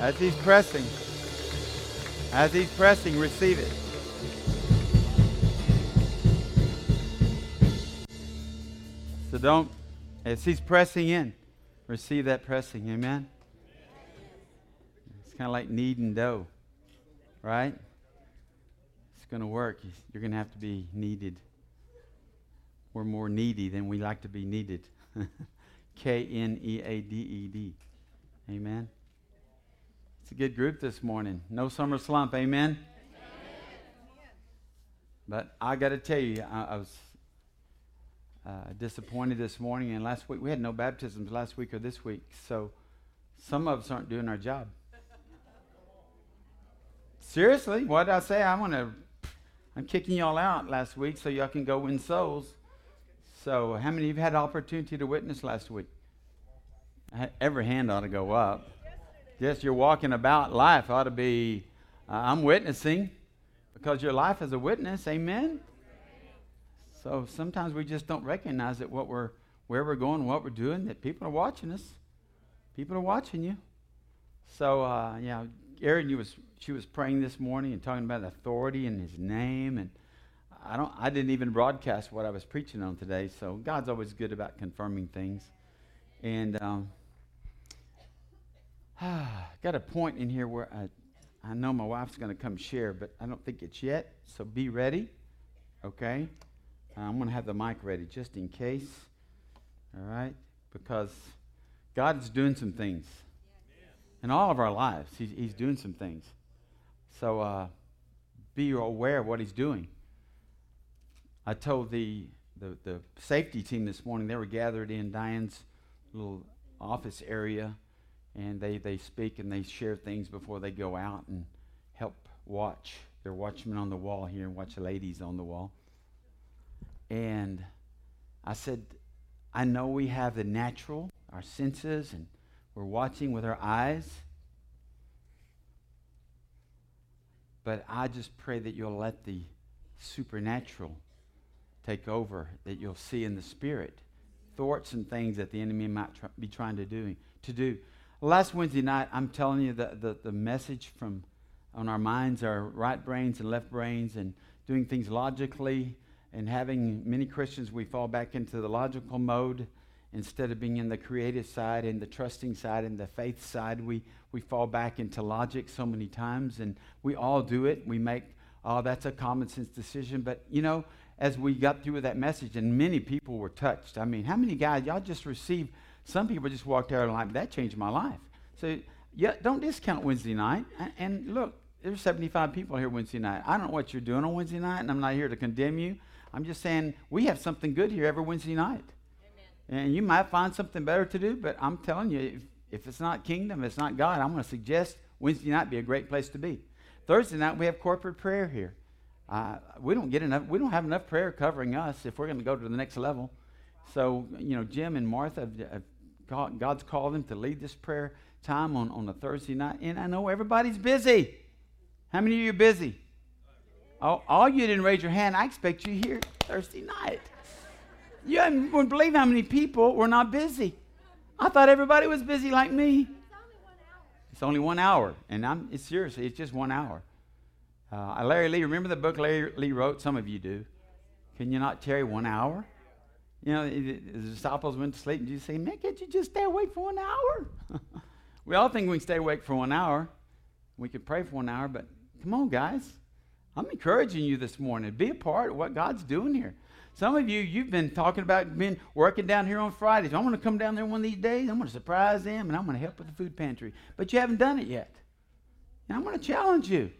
As he's pressing, as he's pressing, receive it. So don't, as he's pressing in, receive that pressing. Amen? It's kind of like kneading dough, right? It's going to work. You're going to have to be kneaded. We're more needy than we like to be needed. K N E A D E D. Amen. It's a good group this morning. No summer slump. Amen. But I got to tell you, I, I was uh, disappointed this morning. And last week, we had no baptisms last week or this week. So some of us aren't doing our job. Seriously, what did I say? I want to, I'm kicking y'all out last week so y'all can go win souls. So, how many of you had opportunity to witness last week? Every hand ought to go up. Yes, you're walking about life ought to be, uh, I'm witnessing because your life is a witness. Amen. So sometimes we just don't recognize that what we're, where we're going, what we're doing, that people are watching us. People are watching you. So, uh, yeah, Erin, you was, she was praying this morning and talking about authority and his name. And I, don't, I didn't even broadcast what I was preaching on today. So God's always good about confirming things. And um, got a point in here where I, I know my wife's going to come share, but I don't think it's yet. So be ready. Okay? I'm going to have the mic ready just in case. All right? Because God is doing some things in all of our lives. He's, he's doing some things. So uh, be aware of what He's doing. I told the, the, the safety team this morning, they were gathered in Diane's little office area, and they, they speak and they share things before they go out and help watch. They're watchmen on the wall here and watch ladies on the wall. And I said, I know we have the natural, our senses, and we're watching with our eyes. But I just pray that you'll let the supernatural take over, that you'll see in the spirit thoughts and things that the enemy might be trying to do. To do. Last Wednesday night, I'm telling you the, the, the message from on our minds, our right brains and left brains, and doing things logically and having many Christians, we fall back into the logical mode instead of being in the creative side and the trusting side and the faith side. We, we fall back into logic so many times, and we all do it. We make, oh, that's a common sense decision. But, you know, as we got through with that message, and many people were touched. I mean, how many guys, y'all just received, some people just walked out and like, that changed my life. So, yeah, don't discount Wednesday night. And look, there's 75 people here Wednesday night. I don't know what you're doing on Wednesday night, and I'm not here to condemn you. I'm just saying we have something good here every Wednesday night. Amen. And you might find something better to do, but I'm telling you, if, if it's not kingdom, it's not God, I'm going to suggest Wednesday night be a great place to be. Thursday night, we have corporate prayer here. Uh, we don't get enough, we don't have enough prayer covering us if we're going to go to the next level. So, you know, Jim and Martha, have, have called, God's called them to lead this prayer time on, on a Thursday night. And I know everybody's busy. How many of you are busy? All, all you didn't raise your hand, I expect you here Thursday night. You wouldn't believe how many people were not busy. I thought everybody was busy like me. It's only one hour, and I'm it's seriously, it's just one hour. Uh, Larry Lea, remember the book Larry Lea wrote? Some of you do. Can you not tarry one hour? You know, the disciples went to sleep, and Jesus said, "Man, can't you just stay awake for one hour?" we all think we can stay awake for one hour. We can pray for one hour, but come on, guys. I'm encouraging you this morning. Be a part of what God's doing here. Some of you, you've been talking about being working down here on Fridays. I'm going to come down there one of these days. I'm going to surprise them and I'm going to help with the food pantry. But you haven't done it yet. And I'm going to challenge you.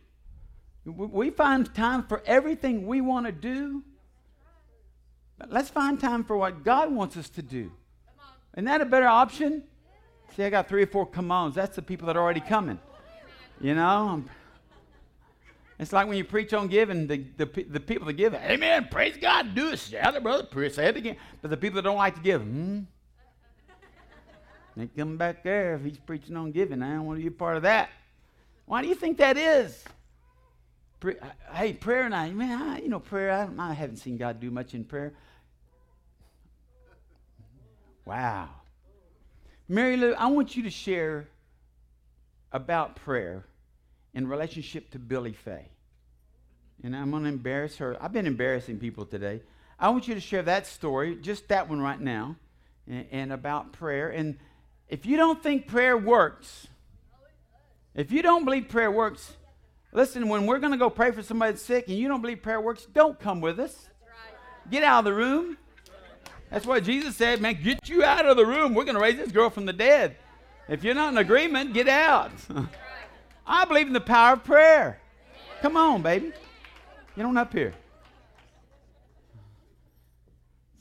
We find time for everything we want to do. Let's find time for what God wants us to do. Isn't that a better option? See, I got three or four come ons. That's the people that are already coming. You know, it's like when you preach on giving, the, the, the people that give, amen, praise God, do it, shout it, brother, say it again. But the people that don't like to give, hmm? They come back there if he's preaching on giving. I don't want to be a part of that. Why do you think that is? Pre- hey, prayer night, man, I, you know, prayer, I, I haven't seen God do much in prayer. Wow. Mary Lou, I want you to share about prayer in relationship to Billy Faye. And I'm going to embarrass her. I've been embarrassing people today. I want you to share that story, just that one right now, and, and about prayer. And if you don't think prayer works, if you don't believe prayer works, listen, when we're going to go pray for somebody that's sick and you don't believe prayer works, don't come with us. Get out of the room. That's what Jesus said, man, get you out of the room. We're going to raise this girl from the dead. If you're not in agreement, get out. I believe in the power of prayer. Come on, baby. Get on up here.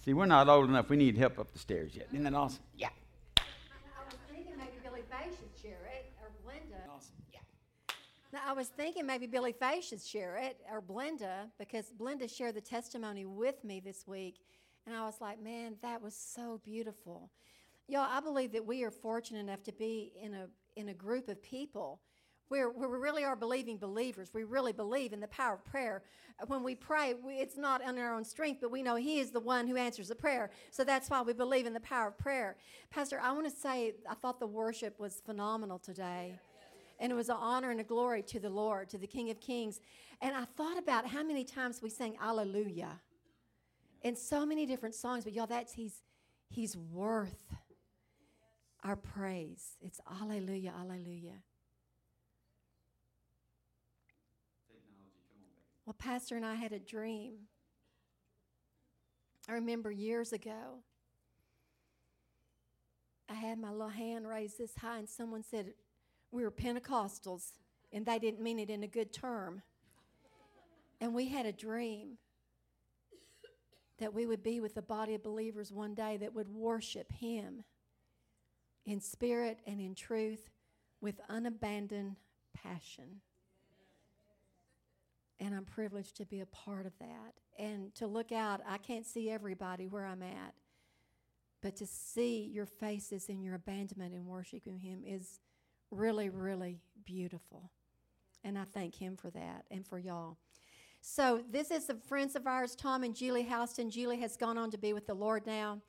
See, we're not old enough. We need help up the stairs yet. Isn't that awesome? Yeah. I was thinking maybe Billy Faye should share it, or Blenda. Awesome. Yeah. Now, I was thinking maybe Billy Faye should share it, or Blenda, because Blenda shared the testimony with me this week. And I was like, man, that was so beautiful. Y'all, I believe that we are fortunate enough to be in a, in a group of people where, where we really are believing believers. We really believe in the power of prayer. When we pray, we, it's not on our own strength, but we know He is the one who answers the prayer. So that's why we believe in the power of prayer. Pastor, I want to say, I thought the worship was phenomenal today. And it was an honor and a glory to the Lord, to the King of Kings. And I thought about how many times we sang Alleluia in so many different songs, but y'all, that's He's He's worth our praise. It's Alleluia, Alleluia. Well, Pastor and I had a dream. I remember years ago, I had my little hand raised this high, and someone said we were Pentecostals, and they didn't mean it in a good term. And we had a dream that we would be with the body of believers one day that would worship Him in spirit and in truth with unabandoned passion. And I'm privileged to be a part of that. And to look out, I can't see everybody where I'm at, but to see your faces in your abandonment and worshiping Him is really, really beautiful. And I thank Him for that and for y'all. So, this is the friends of ours, Tom and Julie Houston. Julie has gone on to be with the Lord now,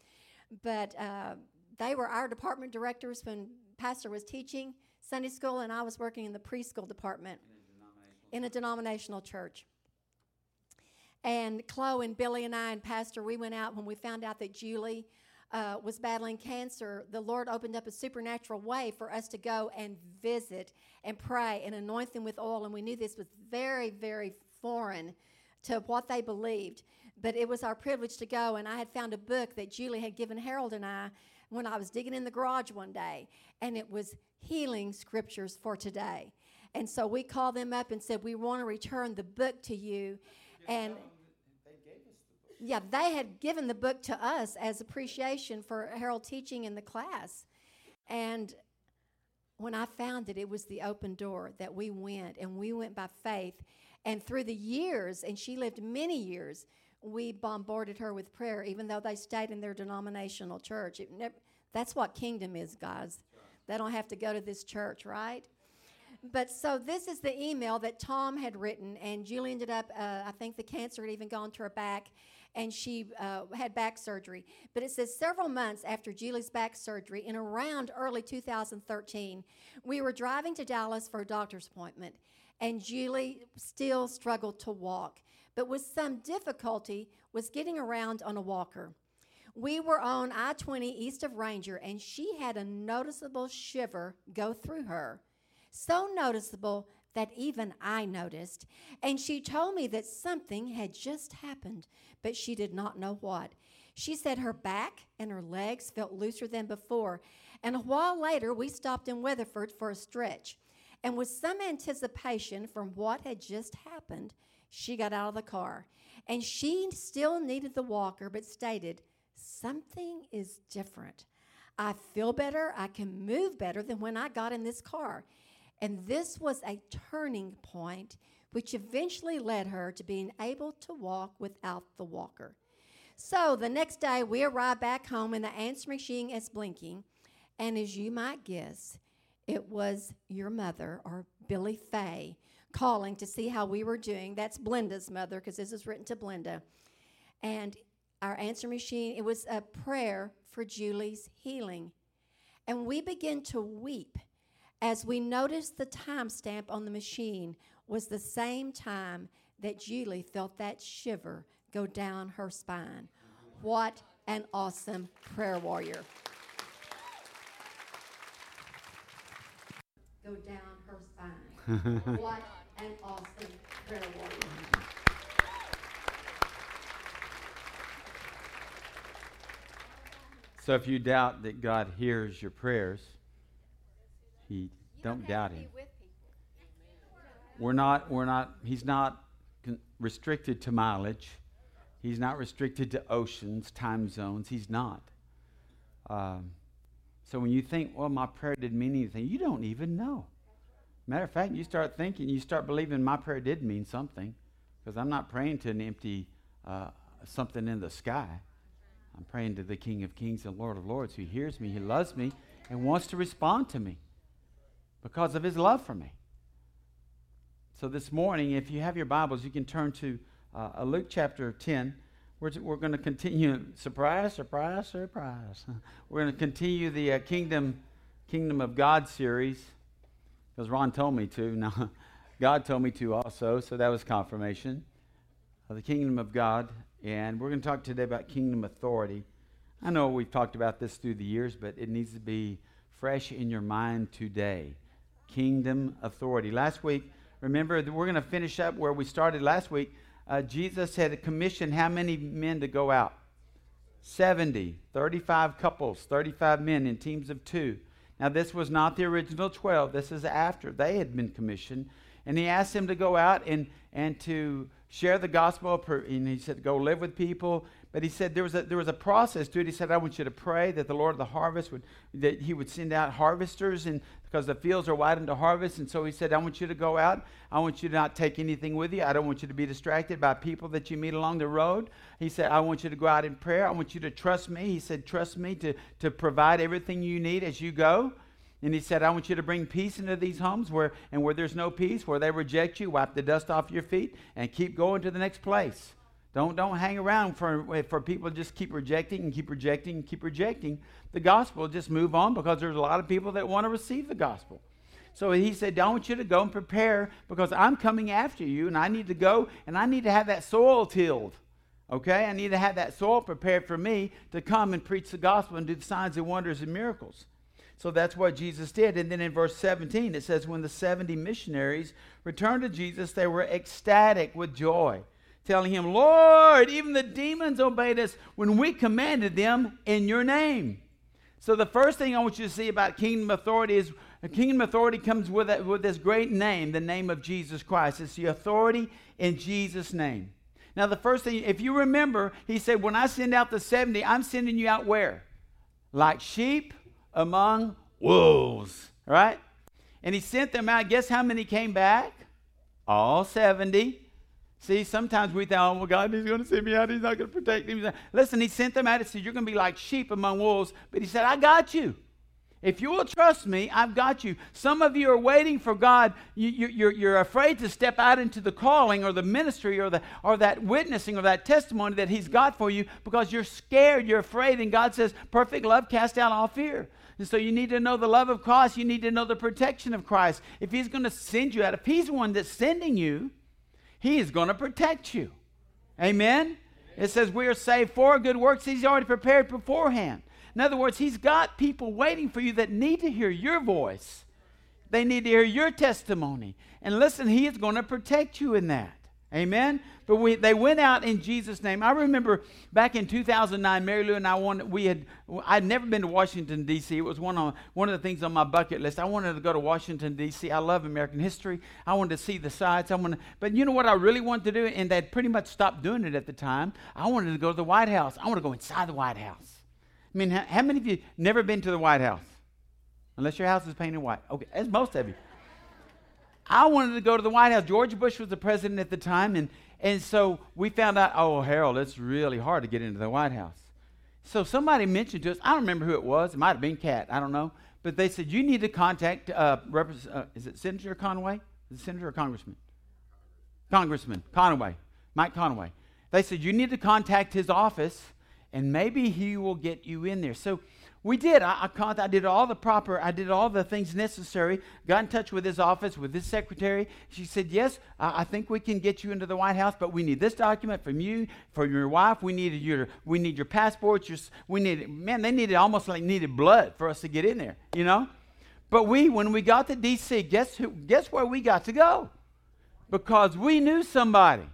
but uh, they were our department directors when Pastor was teaching Sunday school, and I was working in the preschool department in a denominational church. And Chloe and Billy and I and Pastor, we went out when we found out that Julie uh, was battling cancer. The Lord opened up a supernatural way for us to go and visit and pray and anoint them with oil. And we knew this was very, very foreign to what they believed. But it was our privilege to go. And I had found a book that Julie had given Harold and I when I was digging in the garage one day. And it was Healing Scriptures for Today. And so we called them up and said, We want to return the book to you. And yeah, they had given the book to us as appreciation for Harold teaching in the class. And when I found it, it was the open door that we went, and we went by faith. And through the years, and she lived many years, we bombarded her with prayer, even though they stayed in their denominational church. Never, that's what kingdom is, guys. They don't have to go to this church, right? But so this is the email that Tom had written, and Julie ended up, uh, I think the cancer had even gone to her back, and she uh, had back surgery. But it says several months after Julie's back surgery, in around early 2013, we were driving to Dallas for a doctor's appointment, and Julie still struggled to walk, but with some difficulty was getting around on a walker. We were on I 20 east of Ranger, and she had a noticeable shiver go through her so noticeable that even I noticed. And she told me that something had just happened, but she did not know what. She said her back and her legs felt looser than before. And a while later, we stopped in Weatherford for a stretch. And with some anticipation from what had just happened, she got out of the car. And she still needed the walker, but stated, Something is different. I feel better. I can move better than when I got in this car. And this was a turning point, which eventually led her to being able to walk without the walker. So the next day, we arrived back home, and the answering machine is blinking. And as you might guess, it was your mother, or Billy Fay calling to see how we were doing. That's Blenda's mother, because this is written to Blenda. And our answer machine, it was a prayer for Julie's healing. And we began to weep as we noticed the timestamp on the machine was the same time that Julie felt that shiver go down her spine. What an awesome prayer warrior. Go down her spine. what an awesome prayer warrior. So if you doubt that God hears your prayers, he don't doubt him. We're not we're not he's not con- restricted to mileage. He's not restricted to oceans, time zones. He's not. Um, so when you think, well, my prayer didn't mean anything, you don't even know. Matter of fact, you start thinking, you start believing my prayer did mean something, because I'm not praying to an empty uh, something in the sky. I'm praying to the King of Kings and Lord of Lords who hears me, he loves me, and wants to respond to me because of his love for me. So this morning, if you have your Bibles, you can turn to uh, Luke chapter 10. We're, we're going to continue, surprise, surprise, surprise. We're going to continue the uh, Kingdom, Kingdom of God series because Ron told me to. Now, God told me to also, so that was confirmation of the Kingdom of God. And we're going to talk today about kingdom authority. I know we've talked about this through the years, but it needs to be fresh in your mind today. Kingdom authority. Last week, remember, we're going to finish up where we started last week. Uh, Jesus had commissioned how many men to go out? 70, 35 couples, 35 men in teams of two. Now, this was not the original 12. This is after they had been commissioned. And he asked them to go out and, and to share the gospel. And he said, go live with people. But he said there was a, there was a process to it. He said, I want you to pray that the Lord of the harvest would, that he would send out harvesters and because the fields are white unto harvest. And so he said, I want you to go out. I want you to not take anything with you. I don't want you to be distracted by people that you meet along the road. He said, I want you to go out in prayer. I want you to trust me. He said, trust me to, to provide everything you need as you go. And he said, I want you to bring peace into these homes where and where there's no peace, where they reject you, wipe the dust off your feet, and keep going to the next place. Don't, don't hang around for, eh, for people just keep rejecting and keep rejecting and keep rejecting the gospel. Just move on because there's a lot of people that want to receive the gospel. So he said, I want you to go and prepare because I'm coming after you and I need to go and I need to have that soil tilled. Okay? I need to have that soil prepared for me to come and preach the gospel and do the signs and wonders and miracles. So that's what Jesus did. And then in verse 17, it says, When the 70 missionaries returned to Jesus, they were ecstatic with joy, telling him, Lord, even the demons obeyed us when we commanded them in your name. So the first thing I want you to see about kingdom authority is kingdom authority comes with, it, with this great name, the name of Jesus Christ. It's the authority in Jesus' name. Now, the first thing, if you remember, he said, When I send out the 70, I'm sending you out where? Like sheep among wolves, right? And he sent them out. Guess how many came back? All 70. See, sometimes we think, oh, well, God, he's going to send me out. He's not going to protect me. Listen, he sent them out. He said, you're going to be like sheep among wolves. But he said, I got you. If you will trust me, I've got you. Some of you are waiting for God. You, you, you're, you're afraid to step out into the calling or the ministry or, the, or that witnessing or that testimony that He's got for you because you're scared, you're afraid. And God says, perfect love casts out all fear. And so you need to know the love of Christ. You need to know the protection of Christ. If He's going to send you out, if He's the one that's sending you, He is going to protect you. Amen? It says we are saved for good works He's already prepared beforehand. In other words, He's got people waiting for you that need to hear your voice. They need to hear your testimony. And listen, He is going to protect you in that. Amen. But we, they went out in Jesus' name. I remember back in 2009, Mary Lou and I wanted, we had, I'd never been to Washington, D.C. It was one, on, one of the things on my bucket list. I wanted to go to Washington, D.C. I love American history. I wanted to see the sites. I wanted, but you know what I really wanted to do? And they'd pretty much stopped doing it at the time. I wanted to go to the White House. I want to go inside the White House. I mean, how, how many of you never been to the White House? Unless your house is painted white. Okay, as most of you. I wanted to go to the White House. George Bush was the president at the time, and, and so we found out, oh, Harold, it's really hard to get into the White House. So somebody mentioned to us, I don't remember who it was, it might have been Cat, I don't know, but they said, you need to contact, uh, uh, is it Senator Conaway? Is it Senator or Congressman? Congressman Conaway, Mike Conaway. They said, you need to contact his office, and maybe he will get you in there. So We did. I, I, I did all the proper, I did all the things necessary, got in touch with his office, with his secretary. She said, Yes, I, I think we can get you into the White House, but we need this document from you, from your wife. We needed your, we need your passports. Your, we needed, man, they needed almost like needed blood for us to get in there, you know? But we, when we got to D.C., guess, who, guess where we got to go? Because we knew somebody.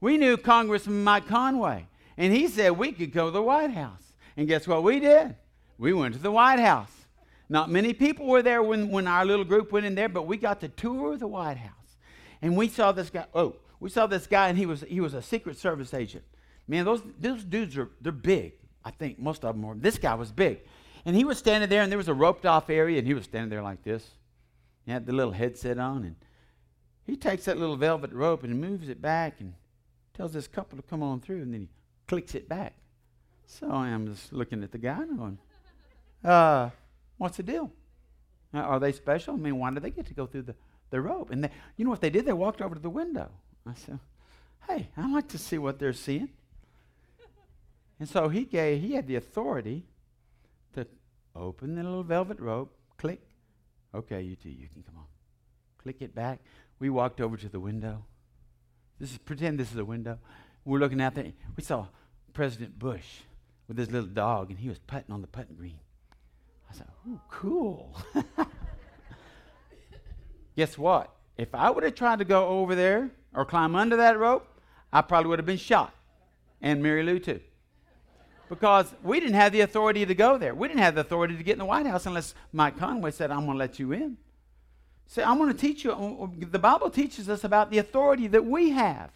We knew Congressman Mike Conaway. And he said we could go to the White House. And guess what we did? We went to the White House. Not many people were there when, when our little group went in there, but we got to tour the White House. And we saw this guy. Oh, we saw this guy, and he was, he was a Secret Service agent. Man, those, those dudes are they're big. I think most of them were. This guy was big. And he was standing there, and there was a roped off area, and he was standing there like this. He had the little headset on, and he takes that little velvet rope and moves it back and tells this couple to come on through, and then he clicks it back. So I am just looking at the guy and going, uh, what's the deal? Uh, are they special? I mean, why do they get to go through the, the rope? And they, you know what they did? They walked over to the window. I said, hey, I'd like to see what they're seeing. And so he gave, he had the authority to open the little velvet rope, click. Okay, you two, you can come on. Click it back. We walked over to the window. This is pretend this is a window. We're looking out there. We saw President Bush with his little dog, and he was putting on the putting green. I said, "Ooh, cool." Guess what? If I would have tried to go over there or climb under that rope, I probably would have been shot, and Mary Lou too, because we didn't have the authority to go there. We didn't have the authority to get in the White House unless Mike Conaway said, "I'm going to let you in." Say, I'm going to teach you. Uh, the Bible teaches us about the authority that we have.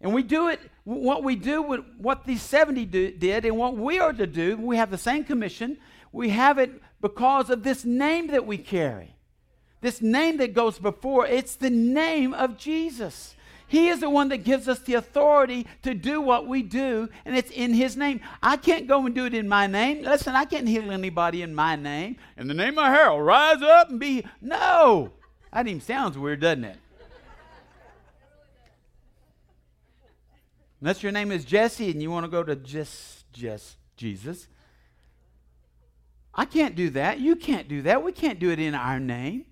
And we do it, what we do, with what these 70 do, did, and what we are to do, we have the same commission. We have it because of this name that we carry. This name that goes before, it's the name of Jesus. He is the one that gives us the authority to do what we do, and it's in His name. I can't go and do it in my name. Listen, I can't heal anybody in my name. In the name of Harold, rise up and be. No! That even sounds weird, doesn't it? Unless your name is Jesse and you want to go to just, just Jesus. I can't do that. You can't do that. We can't do it in our name.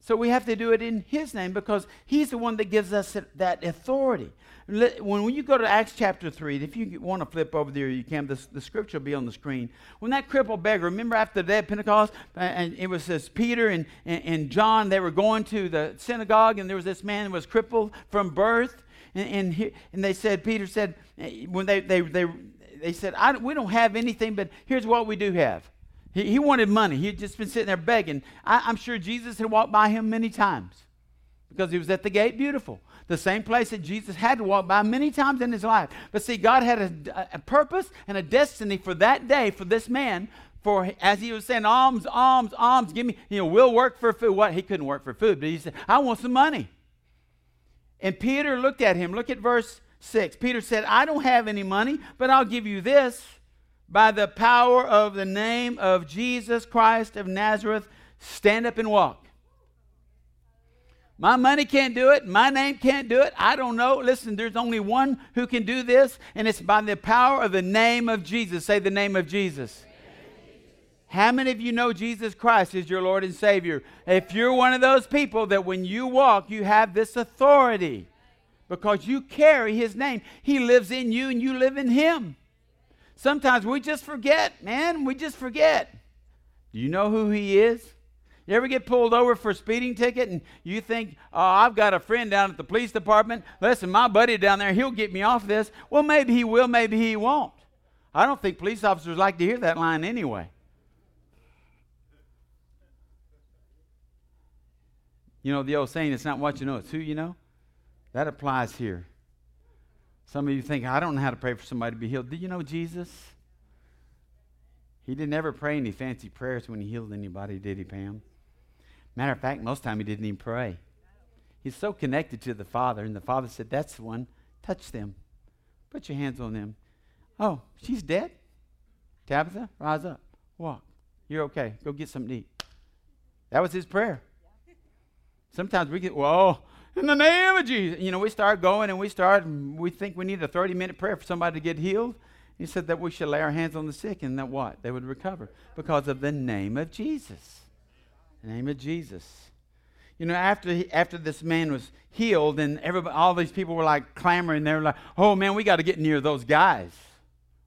So we have to do it in His name because He's the one that gives us that authority. When you go to Acts chapter 3, if you want to flip over there, you can. The, the scripture will be on the screen. When that crippled beggar, remember after the day of Pentecost, uh, and it was this Peter and, and, and John, they were going to the synagogue, and there was this man who was crippled from birth. And, and, and they said, Peter said, eh, when they, they, they, they said, we don't have anything, but here's what we do have. He, he wanted money. He had just been sitting there begging. I, I'm sure Jesus had walked by him many times because he was at the gate beautiful. The same place that Jesus had to walk by many times in his life. But see, God had a, a purpose and a destiny for that day for this man for as he was saying, alms, alms, alms, give me, you know, we'll work for food. What? He couldn't work for food, but he said, I want some money. And Peter looked at him. Look at verse 6. Peter said, I don't have any money, but I'll give you this. By the power of the name of Jesus Christ of Nazareth, stand up and walk. My money can't do it. My name can't do it. I don't know. Listen, there's only one who can do this, and it's by the power of the name of Jesus. Say the name of Jesus. How many of you know Jesus Christ is your Lord and Savior? If you're one of those people that when you walk, you have this authority because you carry His name, He lives in you and you live in Him. Sometimes we just forget, man. We just forget. Do you know who He is? You ever get pulled over for a speeding ticket and you think, oh, I've got a friend down at the police department. Listen, my buddy down there, he'll get me off this. Well, maybe he will, maybe he won't. I don't think police officers like to hear that line anyway. You know, the old saying, it's not what you know, it's who you know. That applies here. Some of you think, I don't know how to pray for somebody to be healed. Do you know Jesus? He didn't ever pray any fancy prayers when he healed anybody, did he, Pam? Matter of fact, most time he didn't even pray. He's so connected to the Father, and the Father said, That's the one. Touch them. Put your hands on them. Oh, she's dead? Tabitha, rise up. Walk. You're okay. Go get something to eat. That was his prayer. Sometimes we get, well, in the name of Jesus. You know, we start going and we start, we think we need a 30 minute prayer for somebody to get healed. He said that we should lay our hands on the sick and that what? They would recover because of the name of Jesus. The name of Jesus. You know, after, he, after this man was healed and everybody, all these people were like clamoring, they were like, oh man, we got to get near those guys.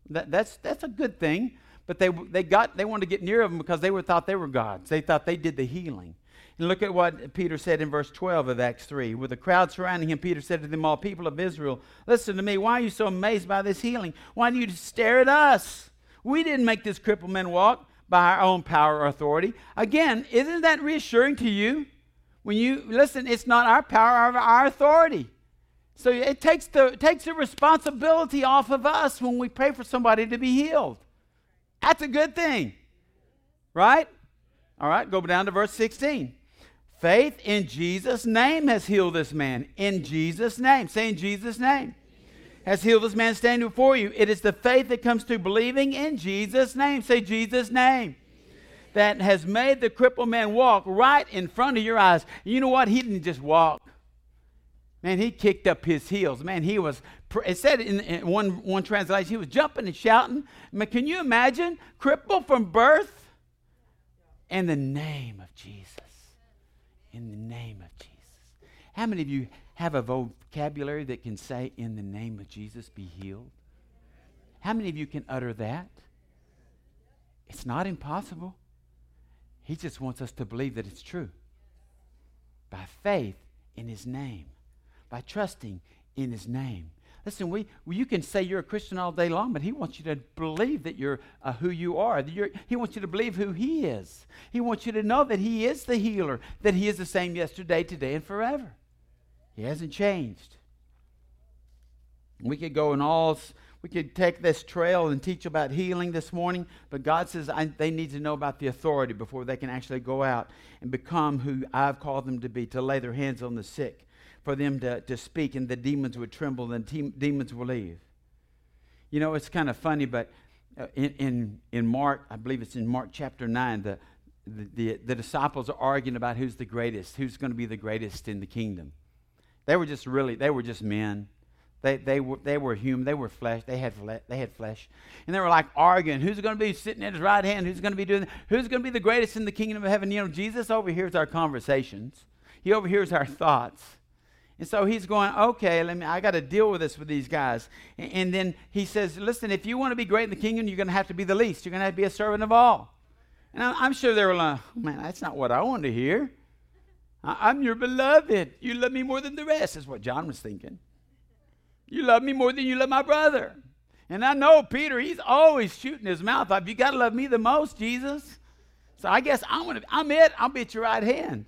That, that's, that's a good thing. But they, they, got, they wanted to get near them because they were, thought they were gods. They thought they did the healing. And look at what Peter said in verse 12 of Acts 3. With the crowd surrounding him, Peter said to them all, People of Israel, listen to me. Why are you so amazed by this healing? Why do you stare at us? We didn't make this crippled man walk by our own power or authority. Again, isn't that reassuring to you? When you listen, it's not our power, or our authority. So it takes the, it takes the responsibility off of us when we pray for somebody to be healed. That's a good thing. Right? All right, go down to verse 16. Faith in Jesus' name has healed this man. In Jesus' name. Say in Jesus' name. Has healed this man standing before you. It is the faith that comes through believing in Jesus' name. Say Jesus' name. That has made the crippled man walk right in front of your eyes. You know what? He didn't just walk. Man, he kicked up his heels. Man, he was, it said in, in one, one translation, he was jumping and shouting. Can you imagine? Crippled from birth? In the name of Jesus. In the name of Jesus. How many of you have a vocabulary that can say, in the name of Jesus, be healed? How many of you can utter that? It's not impossible. He just wants us to believe that it's true. By faith in his name by trusting in his name. Listen, we, you can say you're a Christian all day long, but he wants you to believe that you're uh, who you are. You're, he wants you to believe who he is. He wants you to know that he is the healer, that he is the same yesterday, today, and forever. He hasn't changed. We could go and all, we could take this trail and teach about healing this morning, but God says I, they need to know about the authority before they can actually go out and become who I've called them to be, to lay their hands on the sick for them to, to speak, and the demons would tremble and te- demons would leave. You know, it's kind of funny, but uh, in, in, in Mark, I believe it's in Mark chapter 9, the, the, the, the disciples are arguing about who's the greatest, who's going to be the greatest in the kingdom. They were just really, they were just men. They, they, were, they were human. They were flesh. They had, fle- they had flesh. And they were like arguing who's going to be sitting at his right hand? Who's going to be doing Who's going to be the greatest in the kingdom of heaven? You know, Jesus overhears our conversations, he overhears our thoughts. And so he's going, okay, let me, I got to deal with this with these guys. And, and, then he says, listen, if you want to be great in the kingdom, you're going to have to be the least. You're going to have to be a servant of all. And I'm, I'm sure they were like, oh, man, that's not what I want to hear. I, I'm your beloved. You love me more than the rest, is what John was thinking. You love me more than you love my brother. And I know Peter, he's always shooting his mouth off. You got to love me the most, Jesus. So I guess I'm, gonna, I'm it. I'll be at your right hand.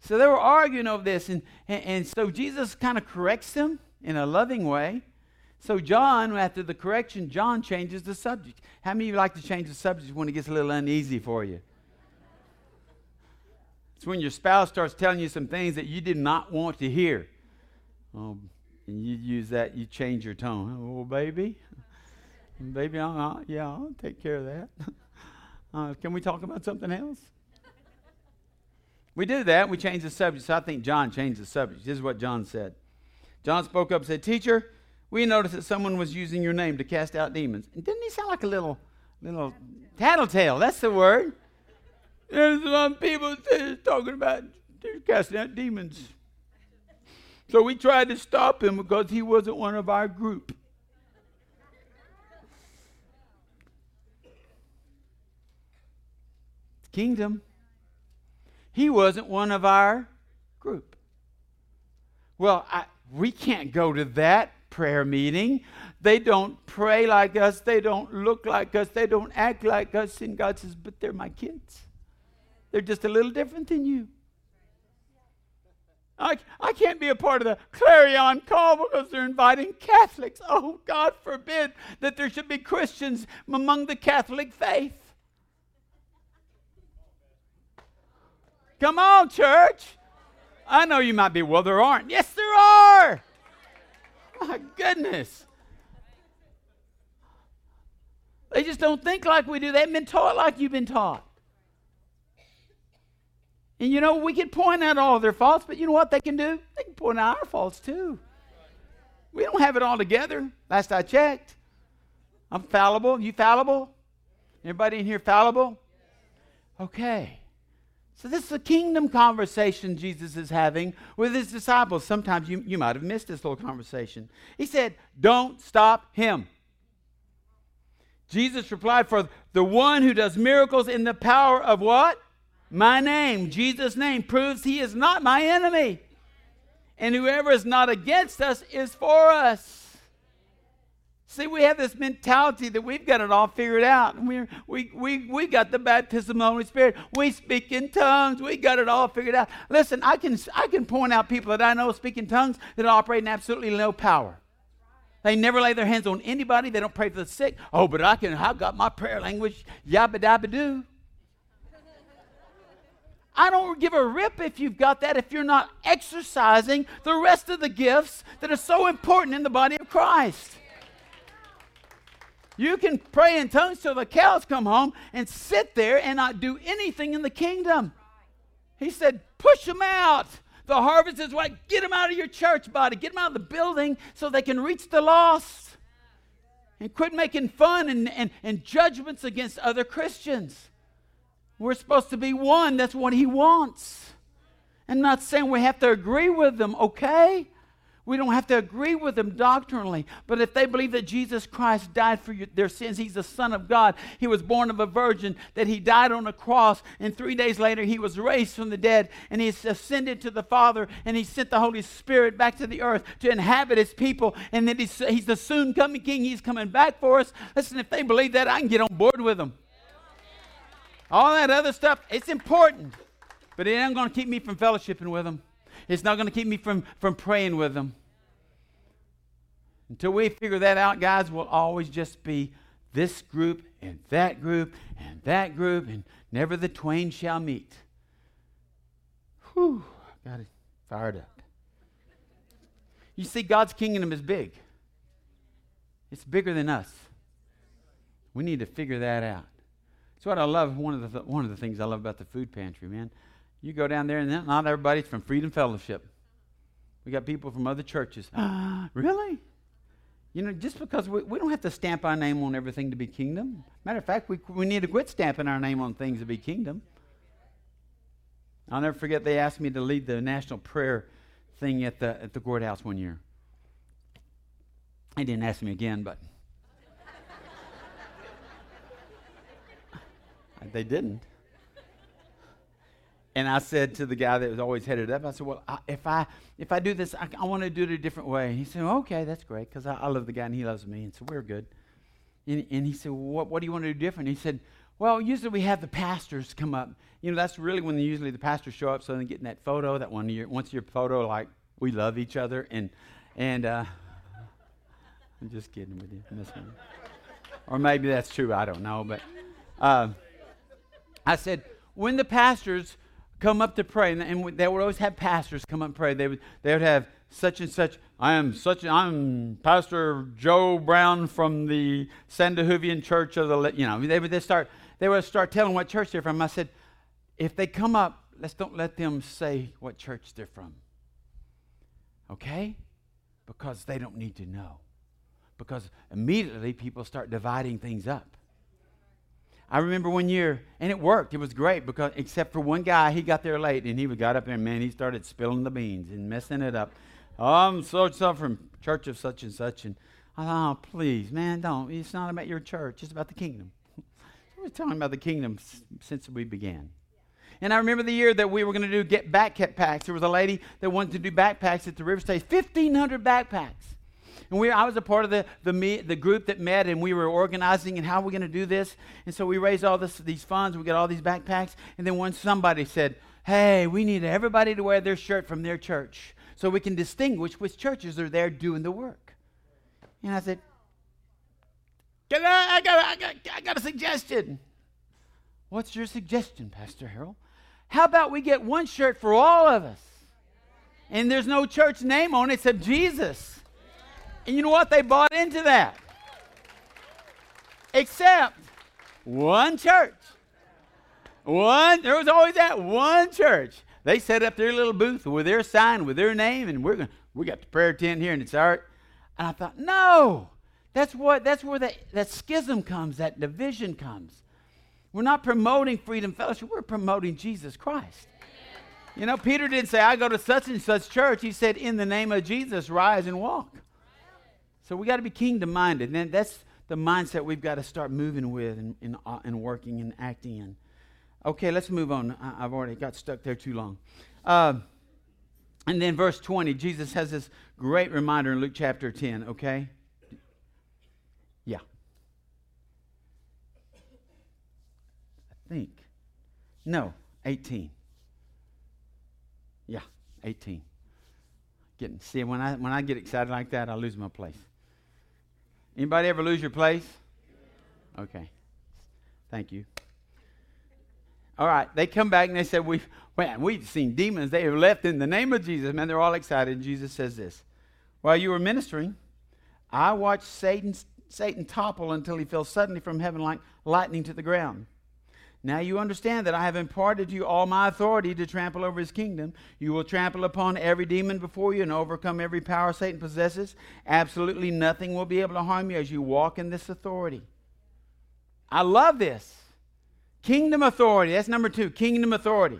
So they were arguing over this, and, and, and so Jesus kind of corrects them in a loving way. So John, after the correction, John changes the subject. How many of you like to change the subject when it gets a little uneasy for you? It's when your spouse starts telling you some things that you did not want to hear. Oh, and you use that, you change your tone. Oh, baby, baby, I'll, yeah, I'll take care of that. Uh, can we talk about something else? We do that. We change the subject. So I think John changed the subject. This is what John said. John spoke up and said, Teacher, we noticed that someone was using your name to cast out demons. And didn't he sound like a little, little tattletale? That's the word. There's some people talking about casting out demons. So we tried to stop him because he wasn't one of our group. Kingdom. He wasn't one of our group. Well, I, we can't go to that prayer meeting. They don't pray like us. They don't look like us. They don't act like us. And God says, but they're my kids. They're just a little different than you. I, I can't be a part of the clarion call because they're inviting Catholics. Oh, God forbid that there should be Christians among the Catholic faith. Come on, church. I know you might be, well, there aren't. Yes, there are. My goodness. They just don't think like we do. They haven't been taught like you've been taught. And you know, we can point out all their faults, but you know what they can do? They can point out our faults too. We don't have it all together, last I checked. I'm fallible. You fallible? Everybody in here fallible? Okay. So this is a kingdom conversation Jesus is having with his disciples. Sometimes you, you might have missed this little conversation. He said, Don't stop him. Jesus replied, For the one who does miracles in the power of what? My name. Jesus' name proves he is not my enemy. And whoever is not against us is for us. See, we have this mentality that we've got it all figured out. We're, we, we, we got the baptism of the Holy Spirit. We speak in tongues. We got it all figured out. Listen, I can, I can point out people that I know speak in tongues that operate in absolutely no power. They never lay their hands on anybody. They don't pray for the sick. Oh, but I can, I've got my prayer language. Yabba dabba doo. I don't give a rip if you've got that if you're not exercising the rest of the gifts that are so important in the body of Christ. You can pray in tongues till the cows come home and sit there and not do anything in the kingdom. He said, push them out. The harvest is what? Get them out of your church body. Get them out of the building so they can reach the lost. And quit making fun and, and, and judgments against other Christians. We're supposed to be one. That's what he wants. And not saying we have to agree with them, okay? We don't have to agree with them doctrinally, but if they believe that Jesus Christ died for their sins, He's the Son of God, He was born of a virgin, that He died on a cross, and three days later He was raised from the dead, and He's ascended to the Father, and He sent the Holy Spirit back to the earth to inhabit His people, and that He's, he's the soon coming King, He's coming back for us. Listen, if they believe that, I can get on board with them. All that other stuff, it's important, but it ain't going to keep me from fellowshipping with them. It's not going to keep me from, from praying with them. Until we figure that out, guys, we'll always just be this group and that group and that group, and never the twain shall meet. Whew, got it fired up. You see, God's kingdom is big, it's bigger than us. We need to figure that out. That's what I love. One of the th- one of the things I love about the food pantry, man. You go down there, and not everybody's from Freedom Fellowship. We got people from other churches. Ah, really? You know, just because we, we don't have to stamp our name on everything to be kingdom. Matter of fact, we, we need to quit stamping our name on things to be kingdom. I'll never forget they asked me to lead the national prayer thing at the at the courthouse one year. They didn't ask me again, but they didn't. And I said to the guy that was always headed up, I said, "Well, I, if I if I do this, I, I want to do it a different way." And he said, "Okay, that's great, because I, I, love the guy and he loves me, and so we're good." And, and he said, well, "What what do you want to do different?" He said, "Well, usually we have the pastors come up. You know, that's really when usually the pastors show up, so they get in that photo, that one year, once your photo, like we love each other, and and uh, I'm just kidding with you, or maybe that's true. I don't know, but uh, I said when the pastors." Come up to pray, and, and they would always have pastors come up and pray. They would, they would have such and such. I am such. I'm Pastor Joe Brown from the Sandahuvian Church of the. You know, they would they start. They would start telling what church they're from. I said, if they come up, let's don't let them say what church they're from. Okay, because they don't need to know. Because immediately people start dividing things up. I remember one year, and it worked. It was great because, except for one guy, he got there late, and he got up there, and man, he started spilling the beans and messing it up. Oh, I'm so from church of such and such, and I thought, oh, please, man, don't. It's not about your church. It's about the kingdom. We're talking about the kingdom since we began. And I remember the year that we were going to do get backpacks. There was a lady that wanted to do backpacks at the River Stage, 1,500 backpacks. And we, I was a part of the, the, me, the group that met, and we were organizing and how are we're going to do this. And so we raised all this, these funds. We got all these backpacks. And then once somebody said, hey, we need everybody to wear their shirt from their church so we can distinguish which churches are there doing the work. And I said, I, I, got, I, got, I got a suggestion. What's your suggestion, Pastor Harold? How about we get one shirt for all of us? And there's no church name on it except Jesus. And you know what? They bought into that. Except one church. One, there was always that one church. They set up their little booth with their sign, with their name, and we're gonna we got the prayer tent here and it's art. And I thought, no, That's what that's where that, that schism comes, that division comes. We're not promoting freedom fellowship, we're promoting Jesus Christ. You know, Peter didn't say, I go to such and such church. He said, In the name of Jesus, rise and walk. So we got to be kingdom minded. And that's the mindset we've got to start moving with and, and, uh, and working and acting in. Okay, let's move on. I, have already got stuck there too long. Uh, and then verse 20, Jesus has this great reminder in Luke chapter 10, okay? Yeah. I think. No, 18. Yeah, 18. Getting see when I when I get excited like that, I lose my place. Anybody ever lose your place? Okay. Thank you. All right, they come back and they said, We've man, we've seen demons. They have left in the name of Jesus. Man, they're all excited. And Jesus says this. While you were ministering, I watched Satan, Satan topple until he fell suddenly from heaven like lightning to the ground. Now you understand that I have imparted to you all my authority to trample over his kingdom. You will trample upon every demon before you and overcome every power Satan possesses. Absolutely nothing will be able to harm you as you walk in this authority. I love this. Kingdom authority. That's number two. Kingdom authority.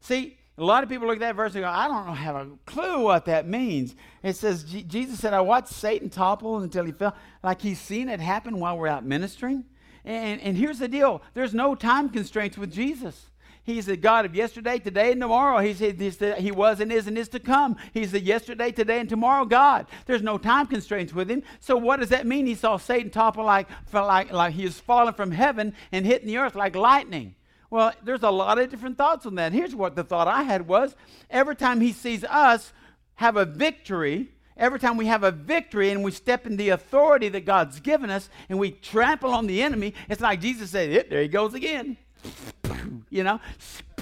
See, a lot of people look at that verse and go, I don't have a clue what that means. It says, Jesus said, I watched Satan topple until he fell. Like he's seen it happen while we're out ministering. And, and here's the deal there's no time constraints with Jesus. He's the God of yesterday, today, and tomorrow. He's, he's the, he was and is and is to come. He's the yesterday, today, and tomorrow God. There's no time constraints with him. So what does that mean? He saw Satan topple like, like, like he was falling from heaven and hitting the earth like lightning. Well, there's a lot of different thoughts on that. Here's what the thought I had was every time he sees us have a victory, every time we have a victory and we step in the authority that God's given us and we trample on the enemy, it's like Jesus said, yep, there he goes again. you know,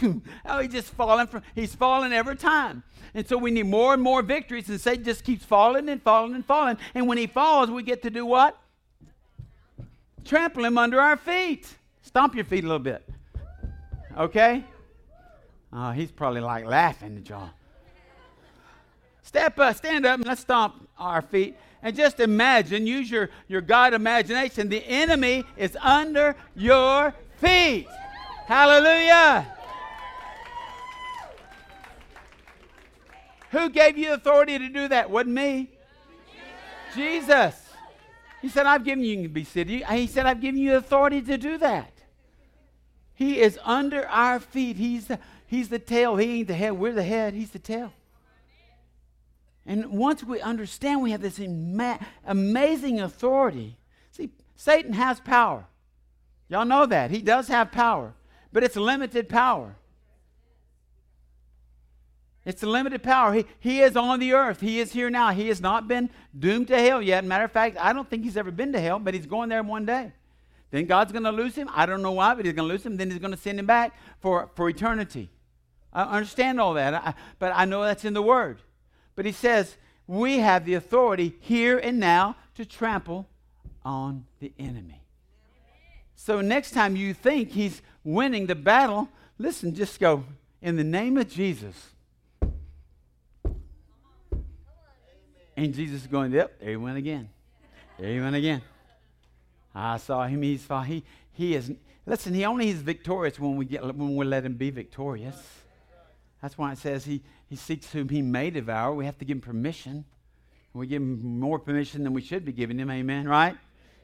oh, he's just falling from, he's falling every time. And so we need more and more victories, and Satan just keeps falling and falling and falling. And when he falls, we get to do what? Trample him under our feet. Stomp your feet a little bit. Okay? Oh, he's probably like laughing at y'all. Step up, stand up, and let's stomp our feet. And just imagine, use your, your God imagination. The enemy is under your feet. Hallelujah. Who gave you authority to do that? Wasn't me. Jesus. He said, I've given you, to be city. He said, I've given you authority to do that. He is under our feet. He's the, he's the tail. He ain't the head. We're the head. He's the tail. And once we understand we have this ima- amazing authority, see, Satan has power. Y'all know that. He does have power, but it's limited power. It's a limited power. He, he is on the earth. He is here now. He has not been doomed to hell yet. Matter of fact, I don't think he's ever been to hell, but he's going there one day. Then God's going to lose him. I don't know why, but he's going to lose him. Then he's going to send him back for, for eternity. I understand all that, I, but I know that's in the Word. But he says, we have the authority here and now to trample on the enemy. So next time you think he's winning the battle, listen, just go, in the name of Jesus. And Jesus is going, yep, there he went again. There he went again. I saw him. He's he he is. Listen, he only is victorious when we get when we let him be victorious. That's why it says he, he seeks whom he may devour. We have to give him permission. We give him more permission than we should be giving him, amen, right?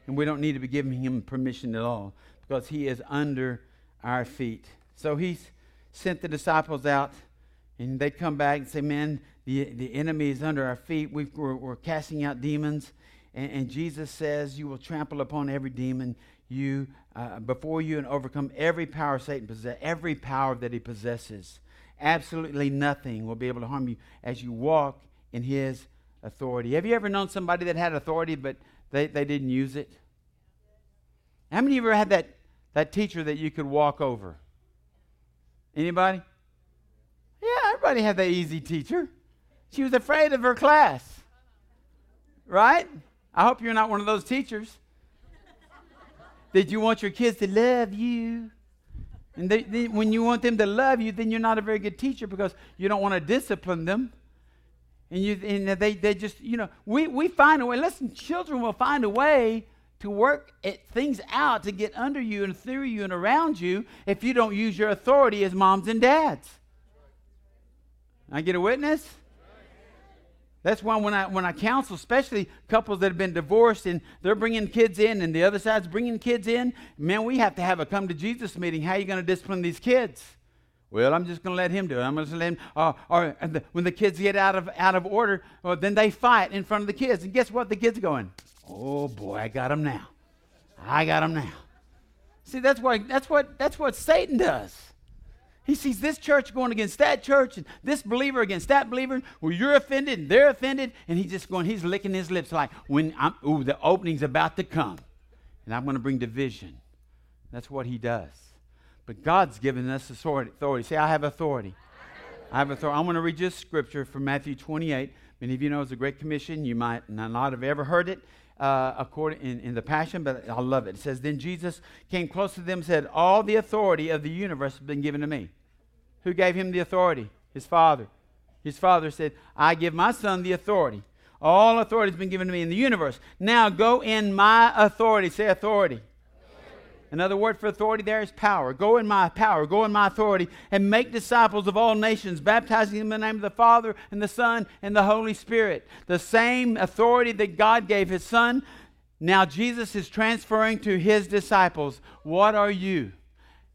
And we don't need to be giving him permission at all because he is under our feet. So he's sent the disciples out, and they come back and say, Man, the, the enemy is under our feet. we are we're casting out demons. And, and, Jesus says, You will trample upon every demon you uh, before you and overcome every power Satan possesses, every power that he possesses. Absolutely nothing will be able to harm you as you walk in his authority. Have you ever known somebody that had authority but they, they didn't use it? How many of you ever had that, that teacher that you could walk over? Anybody? Yeah, everybody had that easy teacher. She was afraid of her class. Right? I hope you're not one of those teachers. Did you want your kids to love you? And they, they, when you want them to love you, then you're not a very good teacher because you don't want to discipline them. And, you, and they, they just, you know, we, we find a way. Listen, children will find a way to work it, things out to get under you and through you and around you if you don't use your authority as moms and dads. I get a witness? That's why when I when I counsel, especially couples that have been divorced and they're bringing kids in, and the other side's bringing kids in, man, we have to have a come to Jesus meeting. How are you going to discipline these kids? Well, I'm just going to let him do it. I'm going to let him. Uh, or the, when the kids get out of out of order, well, then they fight in front of the kids, and guess what? The kids are going, "Oh boy, I got him now. I got him now." See, that's why that's what that's what Satan does. He sees this church going against that church and this believer against that believer Well, you're offended and they're offended. And he's just going, he's licking his lips like, when I'm, ooh, the opening's about to come. And I'm going to bring division. That's what he does. But God's given us authority. Say, I have authority. I have authority. I'm going to read just scripture from Matthew 28. Many of you know it's a great commission. You might not have ever heard it uh, according in, in the Passion, but I love it. It says, Then Jesus came close to them and said, All the authority of the universe has been given to me. Who gave him the authority? His Father. His Father said, I give my Son the authority. All authority has been given to me in the universe. Now go in my authority. Say authority. Another word for authority there is power. Go in my power, go in my authority, and make disciples of all nations, baptizing them in the name of the Father and the Son and the Holy Spirit. The same authority that God gave his Son, now Jesus is transferring to his disciples. What are you?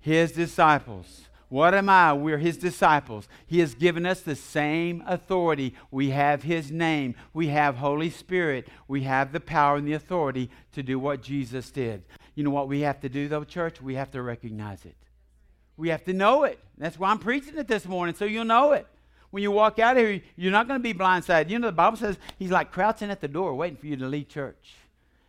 His disciples. What am I? We're his disciples. He has given us the same authority. We have his name. We have Holy Spirit. We have the power and the authority to do what Jesus did. You know what we have to do, though, church? We have to recognize it. We have to know it. That's why I'm preaching it this morning, so you'll know it. When you walk out of here, you're not going to be blindsided. You know, the Bible says he's like crouching at the door waiting for you to leave church.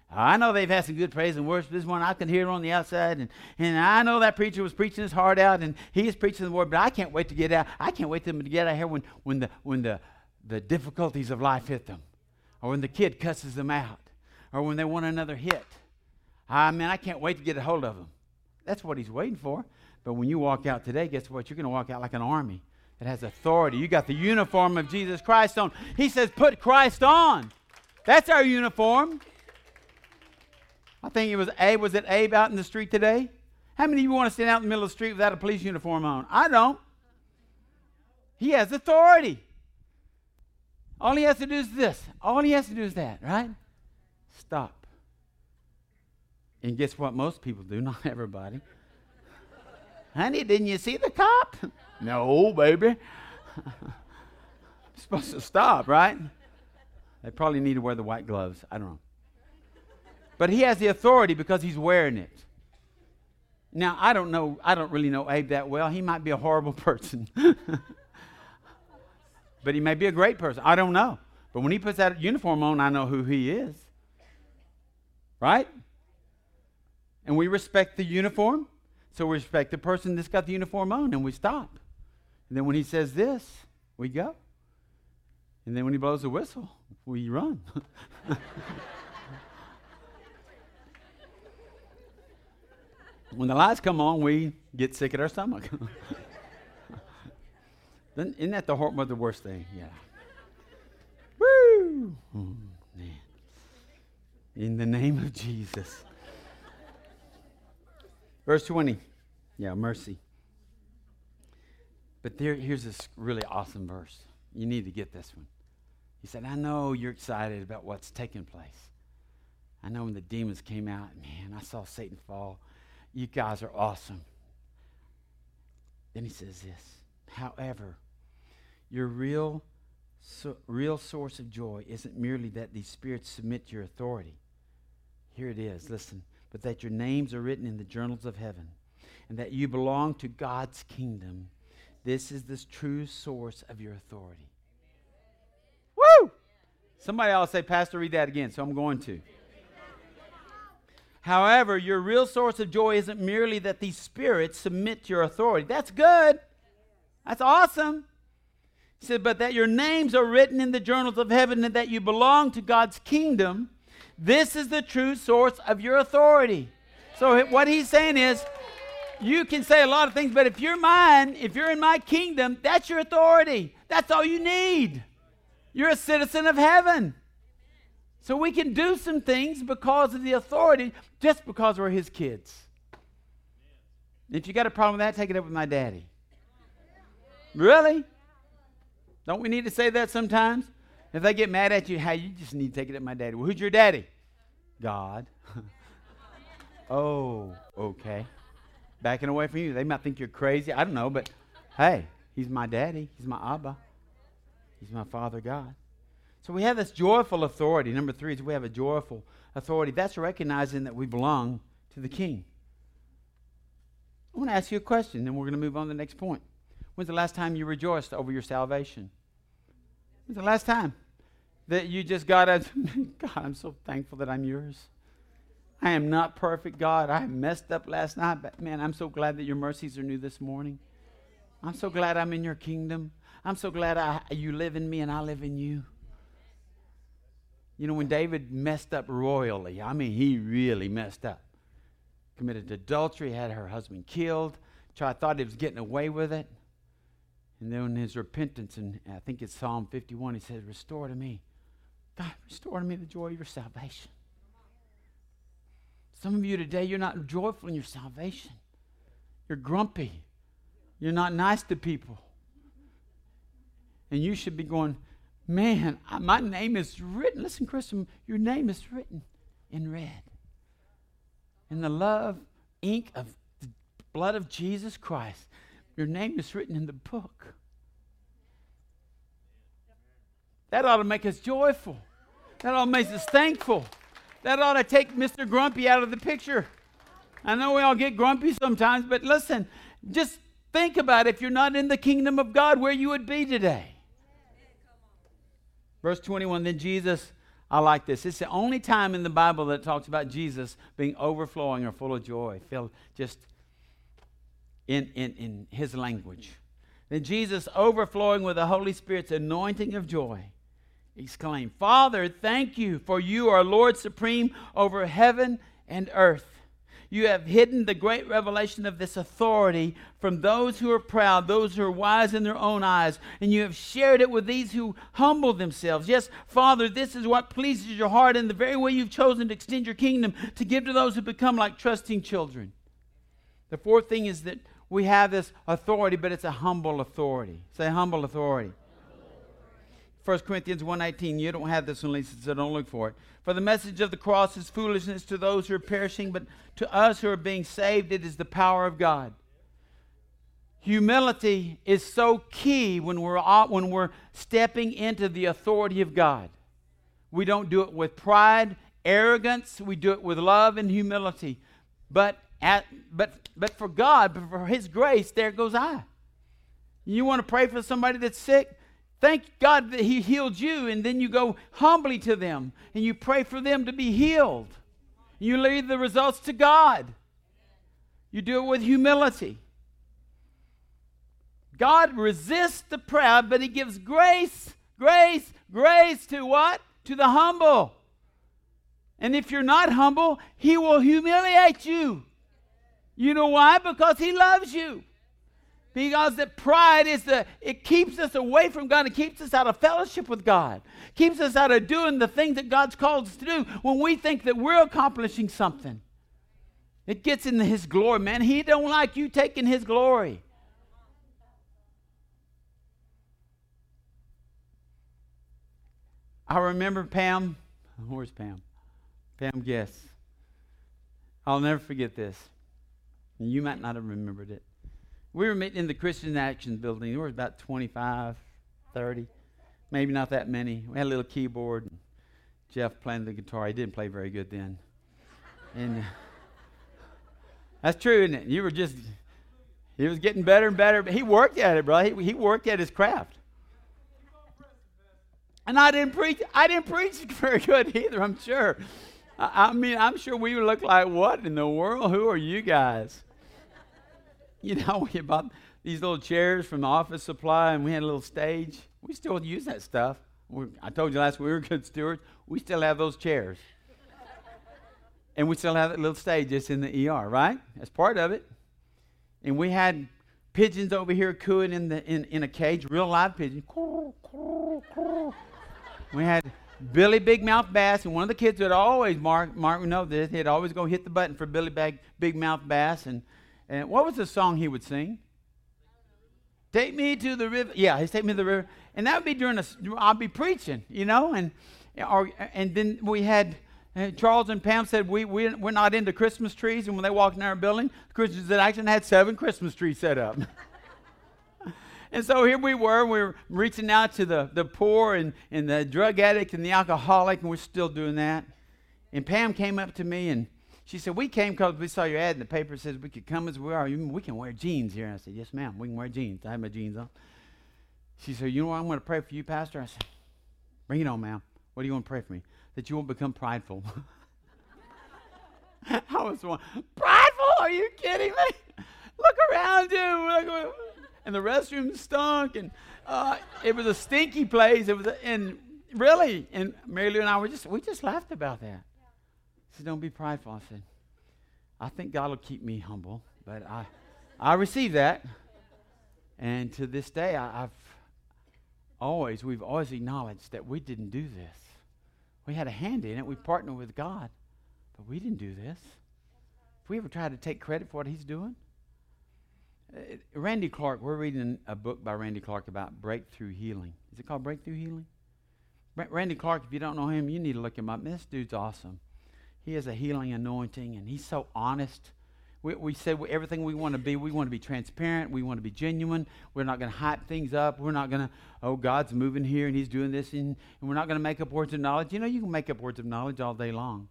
I know they've had some good praise and worship. This morning. I can hear it on the outside, and, and I know that preacher was preaching his heart out, and he is preaching the word. But I can't wait to get out. I can't wait for them to get out here when, when the when the the difficulties of life hit them, or when the kid cusses them out, or when they want another hit. Ah, I mean, I can't wait to get a hold of them. That's what he's waiting for. But when you walk out today, guess what? You're going to walk out like an army that has authority. You got the uniform of Jesus Christ on. He says, "Put Christ on." That's our uniform. I think it was Abe. Was it Abe out in the street today? How many of you want to stand out in the middle of the street without a police uniform on? I don't. He has authority. All he has to do is this. All he has to do is that, right? Stop. And guess what most people do? Not everybody. Honey, didn't you see the cop? no, baby. supposed to stop, right? They probably need to wear the white gloves. I don't know. But he has the authority because he's wearing it. Now, I don't know, I don't really know Abe that well. He might be a horrible person. but he may be a great person. I don't know. But when he puts that uniform on, I know who he is. Right? And we respect the uniform. So we respect the person that's got the uniform on and we stop. And then when he says this, we go. And then when he blows the whistle, we run. When the lights come on, we get sick at our stomach. isn't that the, the worst thing? Yeah. Woo! Oh, man. In the name of Jesus. Verse 20. Yeah, mercy. But there, here's this really awesome verse. You need to get this one. He said, I know you're excited about what's taking place. I know when the demons came out, man, I saw Satan fall. You guys are awesome. Then he says this However, your real, so, real source of joy isn't merely that these spirits submit to your authority. Here it is, listen. But that your names are written in the journals of heaven and that you belong to God's kingdom. This is the true source of your authority. Woo! Somebody else say, Pastor, read that again, so I'm going to. However, your real source of joy isn't merely that these spirits submit to your authority. That's good. That's awesome. He said, but that your names are written in the journals of heaven and that you belong to God's kingdom. This is the true source of your authority. So, what he's saying is, you can say a lot of things, but if you're mine, if you're in my kingdom, that's your authority. That's all you need. You're a citizen of heaven. So we can do some things because of the authority, just because we're his kids. If you got a problem with that, take it up with my daddy. Really? Don't we need to say that sometimes? If they get mad at you, hey, you just need to take it at my daddy. Well, who's your daddy? God. oh, okay. Backing away from you. They might think you're crazy. I don't know, but hey, he's my daddy. He's my Abba. He's my Father God. So we have this joyful authority. Number three is we have a joyful authority. That's recognizing that we belong to the King. I want to ask you a question, then we're going to move on to the next point. When's the last time you rejoiced over your salvation? The last time that you just got a God, I'm so thankful that I'm yours. I am not perfect, God. I messed up last night, but man, I'm so glad that your mercies are new this morning. I'm so glad I'm in your kingdom. I'm so glad I, you live in me and I live in you. You know, when David messed up royally, I mean, he really messed up. Committed adultery, had her husband killed, tried, thought he was getting away with it. And then in his repentance, and I think it's Psalm 51, he says, Restore to me. God, restore to me the joy of your salvation. Some of you today, you're not joyful in your salvation. You're grumpy. You're not nice to people. And you should be going, Man, my name is written. Listen, Christian, your name is written in red. In the love ink of the blood of Jesus Christ. Your name is written in the book. That ought to make us joyful. That ought to make us thankful. That ought to take Mr. Grumpy out of the picture. I know we all get grumpy sometimes, but listen, just think about if you're not in the kingdom of God, where you would be today. Verse 21 Then Jesus, I like this. It's the only time in the Bible that talks about Jesus being overflowing or full of joy, filled just in, in, in his language. Then Jesus, overflowing with the Holy Spirit's anointing of joy, exclaimed, Father, thank you, for you are Lord supreme over heaven and earth. You have hidden the great revelation of this authority from those who are proud, those who are wise in their own eyes, and you have shared it with these who humble themselves. Yes, Father, this is what pleases your heart in the very way you've chosen to extend your kingdom to give to those who become like trusting children. The fourth thing is that we have this authority, but it's a humble authority. Say humble authority. 1 Corinthians 1.18, you don't have this one, Lisa, so don't look for it. For the message of the cross is foolishness to those who are perishing, but to us who are being saved, it is the power of God. Humility is so key when we're, when we're stepping into the authority of God. We don't do it with pride, arrogance, we do it with love and humility. But, at, but, but for God, but for His grace, there goes I. You want to pray for somebody that's sick? Thank God that He healed you, and then you go humbly to them and you pray for them to be healed. You leave the results to God. You do it with humility. God resists the proud, but He gives grace, grace, grace to what? To the humble. And if you're not humble, He will humiliate you. You know why? Because He loves you. Because that pride is the, it keeps us away from God. It keeps us out of fellowship with God. Keeps us out of doing the things that God's called us to do when we think that we're accomplishing something. It gets into his glory, man. He don't like you taking his glory. I remember Pam. Where's Pam? Pam Guess. I'll never forget this. You might not have remembered it. We were meeting in the Christian Action building. There was about 25, 30, maybe not that many. We had a little keyboard. And Jeff playing the guitar. He didn't play very good then. and uh, that's true, isn't it? You were just, he was getting better and better. But he worked at it, bro. He, he worked at his craft. And I didn't preach. I didn't preach very good either. I'm sure. I, I mean, I'm sure we would look like what in the world? Who are you guys? You know, we bought these little chairs from the office supply and we had a little stage. We still use that stuff. we I told you last week we were good stewards. We still have those chairs. and we still have that little stage just in the ER, right? That's part of it. And we had pigeons over here cooing in, the, in, in a cage, real live pigeons. we had Billy Big Mouth Bass, and one of the kids would always, Mark, Mark would know this, he'd always go hit the button for Billy Big, Big Mouth Bass. And, and what was the song he would sing? Take me to the river. Yeah, he'd take me to the river. And that would be during a, I'll be preaching, you know, and, or, and then we had, uh, Charles and Pam said, we, we, we're not into Christmas trees. And when they walked in our building, Christians in Action had seven Christmas trees set up. and so here we were, we were reaching out to the, the poor and, and the drug addict and the alcoholic, and we're still doing that. And Pam came up to me and she said, We came because we saw your ad in the paper. It says we could come as we are. We can wear jeans here. I said, Yes, ma'am. We can wear jeans. I have my jeans on. She said, You know what? I'm going to pray for you, Pastor. I said, Bring it on, ma'am. What do you want to pray for me? that you won't become prideful. I was one, prideful? Are you kidding me? Look around you. And the restroom stunk, and uh, it was a stinky place. It was, a, and really, and Mary Lou and I were just, we just laughed about that. Said, "Don't be prideful." I said, "I think God will keep me humble, but I, I received that, and to this day, I, I've always, we've always acknowledged that we didn't do this. We had a hand in it. We partnered with God. But we didn't do this. If we ever tried to take credit for what he's doing, uh, Randy Clark, we're reading a book by Randy Clark about breakthrough healing. Is it called Breakthrough Healing? Randy Clark, if you don't know him, you need to look him up. This dude's awesome. He has a healing anointing, and he's so honest we, we said everything we want to be. We want to be transparent. We want to be genuine. We're not going to hype things up. We're not going to, oh, God's moving here and He's doing this. And, and we're not going to make up words of knowledge. You know, you can make up words of knowledge all day long.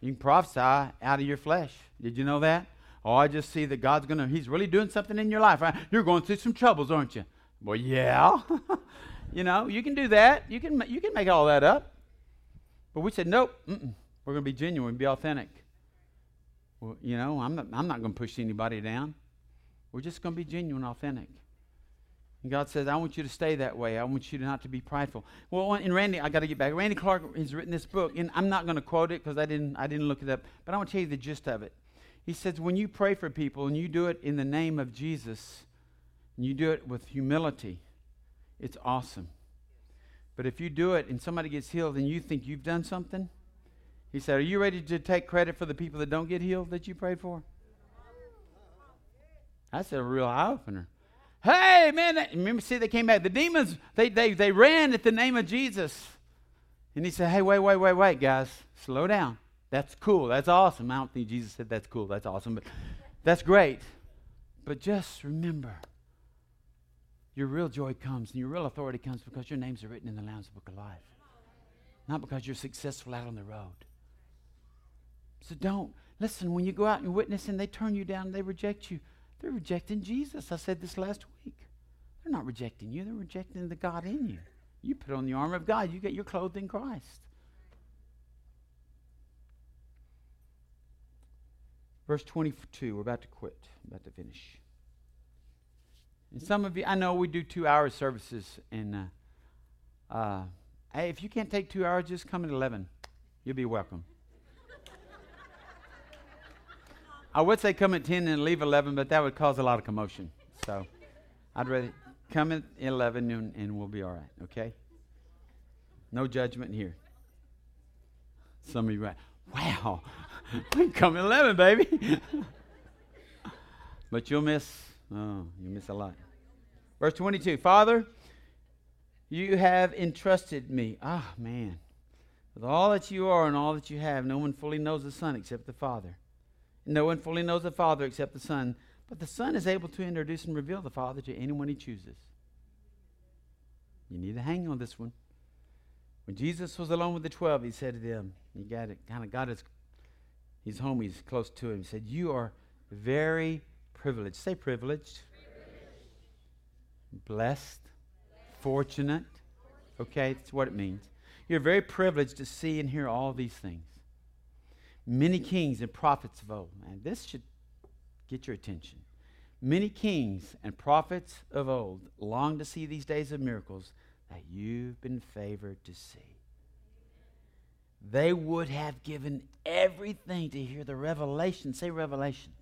You can prophesy out of your flesh. Did you know that? Oh, I just see that God's going to, He's really doing something in your life. Right? You're going through some troubles, aren't you? Well, yeah. you know, you can do that. You can, you can make all that up. But we said, nope, mm-mm. We're going to be genuine, be authentic. Well, you know, I'm not, I'm not going to push anybody down. We're just going to be genuine, authentic. And God says, I want you to stay that way. I want you to not to be prideful. Well, in Randy, I got to get back. Randy Clark has written this book, and I'm not going to quote it because I didn't, I didn't look it up, but I want to tell you the gist of it. He says, when you pray for people and you do it in the name of Jesus, and you do it with humility, it's awesome. But if you do it and somebody gets healed and you think you've done something, he said, Are you ready to take credit for the people that don't get healed that you prayed for? That's a real eye opener. Hey, man, remember, see, they came back. The demons, they, they, they ran at the name of Jesus. And he said, Hey, wait, wait, wait, wait, guys, slow down. That's cool. That's awesome. I don't think Jesus said that's cool. That's awesome, but that's great. But just remember, your real joy comes and your real authority comes because your names are written in the Lamb's Book of Life, not because you're successful out on the road. So don't. Listen, when you go out and witness and they turn you down, and they reject you, they're rejecting Jesus. I said this last week. They're not rejecting you, they're rejecting the God in you. You put on the armor of God, you get your clothed in Christ. Verse 22, we're about to quit, about to finish. And some of you, I know we do two hour services, and uh, uh, hey, if you can't take two hours, just come at 11. You'll be welcome. I would say come at 10 and leave 11, but that would cause a lot of commotion. So I'd rather come at 11 and, and we'll be all right, okay? No judgment here. Some of you are, wow, come at 11, baby. but you'll miss, oh, you miss a lot. Verse 22 Father, you have entrusted me. Ah, oh, man. With all that you are and all that you have, no one fully knows the Son except the Father. No one fully knows the Father except the Son, but the Son is able to introduce and reveal the Father to anyone he chooses. You need to hang on this one. When Jesus was alone with the twelve, he said to them, he got it, kind of got his, his homies close to him. He said, You are very privileged. Say privileged. privileged. Blessed. Fortunate. Okay, that's what it means. You're very privileged to see and hear all these things many kings and prophets of old. And this should get your attention. Many kings and prophets of old long to see these days of miracles that you've been favored to see. They would have given everything to hear the revelation. Say revelation.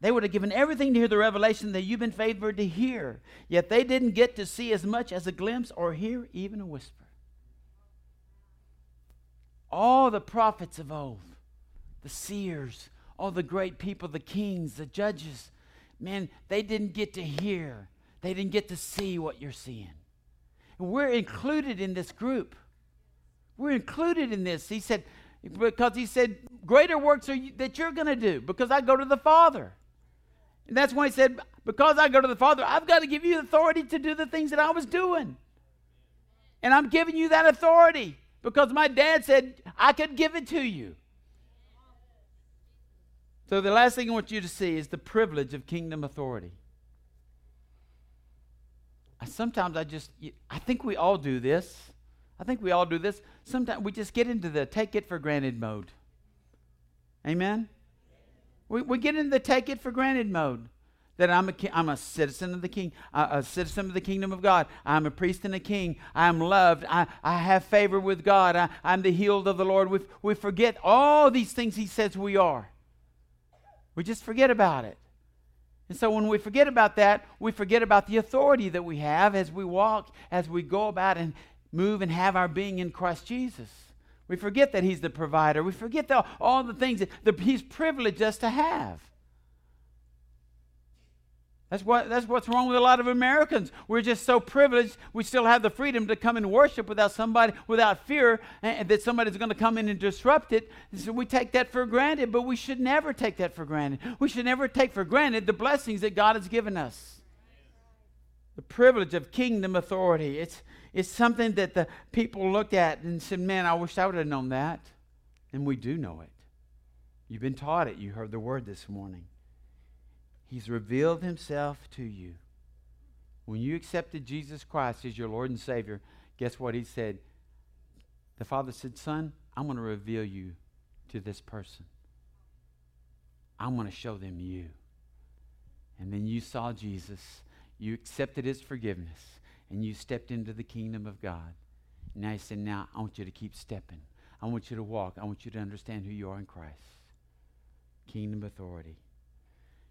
They would have given everything to hear the revelation that you've been favored to hear. Yet they didn't get to see as much as a glimpse or hear even a whisper. All the prophets of old, the seers, all the great people, the kings, the judges, man, they didn't get to hear, they didn't get to see what you're seeing. And we're included in this group. We're included in this. He said, because he said, greater works are you, that you're going to do because I go to the Father. And that's why he said, because I go to the Father, I've got to give you authority to do the things that I was doing. And I'm giving you that authority because my dad said I could give it to you. So, the last thing I want you to see is the privilege of kingdom authority. Sometimes I just, I think we all do this. I think we all do this. Sometimes we just get into the take it for granted mode. Amen? We, we get into the take it for granted mode that I'm a, I'm a citizen of the king, a citizen of the kingdom of God. I'm a priest and a king. I'm loved. I, I have favor with God. I, I'm the healed of the Lord. We, we forget all these things he says we are. We just forget about it. And so when we forget about that, we forget about the authority that we have as we walk, as we go about and move and have our being in Christ Jesus. We forget that He's the provider. We forget the, all the things that the, He's privileged us to have. That's, what, that's what's wrong with a lot of Americans. We're just so privileged. We still have the freedom to come and worship without somebody, without fear and, that somebody's going to come in and disrupt it. So we take that for granted, but we should never take that for granted. We should never take for granted the blessings that God has given us. The privilege of kingdom authority. It's, it's something that the people looked at and said, Man, I wish I would have known that. And we do know it. You've been taught it. You heard the word this morning. He's revealed himself to you. When you accepted Jesus Christ as your Lord and Savior, guess what he said? The Father said, Son, I'm going to reveal you to this person. I'm going to show them you. And then you saw Jesus. You accepted his forgiveness. And you stepped into the kingdom of God. And now he said, Now I want you to keep stepping. I want you to walk. I want you to understand who you are in Christ. Kingdom authority.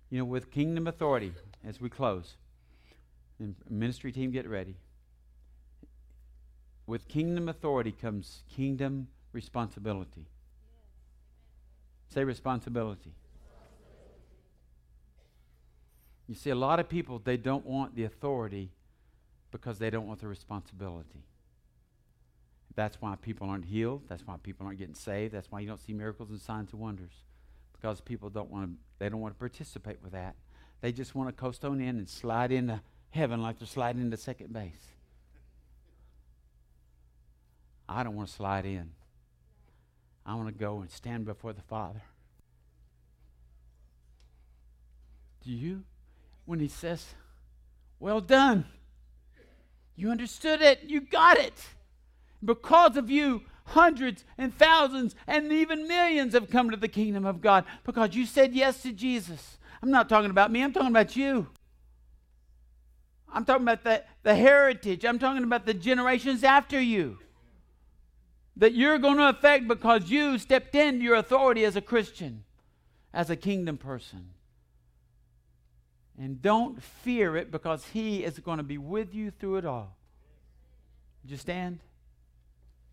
You know, with kingdom authority, as we close, and ministry team get ready. With kingdom authority comes kingdom responsibility. Say responsibility. You see, a lot of people, they don't want the authority because they don't want the responsibility. That's why people aren't healed. That's why people aren't getting saved. That's why you don't see miracles and signs and wonders because people don't want to they don't want to participate with that. They just want to coast on in and slide into heaven like they're sliding into second base. I don't want to slide in. I want to go and stand before the Father. Do you? When he says, Well done, you understood it, you got it. Because of you, hundreds and thousands and even millions have come to the kingdom of God because you said yes to Jesus. I'm not talking about me, I'm talking about you. I'm talking about the, the heritage, I'm talking about the generations after you that you're going to affect because you stepped into your authority as a Christian, as a kingdom person. And don't fear it because He is going to be with you through it all. Would you stand?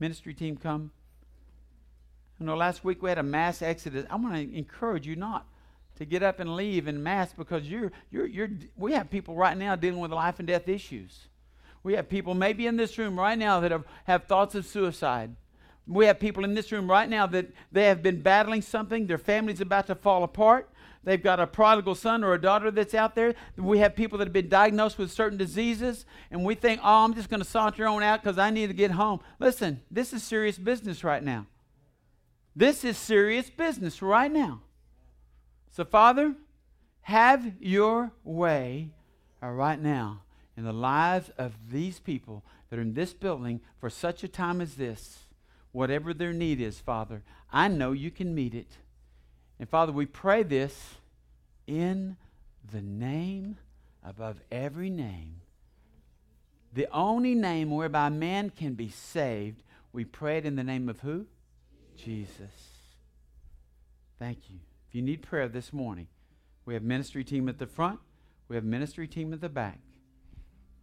Ministry team come. You know, last week we had a mass exodus. I want to encourage you not to get up and leave in mass because you're, you're, you're, we have people right now dealing with life and death issues. We have people maybe in this room right now that have, have thoughts of suicide. We have people in this room right now that they have been battling something. Their family's about to fall apart. They've got a prodigal son or a daughter that's out there. We have people that have been diagnosed with certain diseases, and we think, oh, I'm just going to saunter on out because I need to get home. Listen, this is serious business right now. This is serious business right now. So, Father, have your way uh, right now in the lives of these people that are in this building for such a time as this. Whatever their need is, Father, I know you can meet it. And Father, we pray this in the name above every name. The only name whereby man can be saved. We pray it in the name of who? Jesus. Thank you. If you need prayer this morning, we have ministry team at the front. We have ministry team at the back.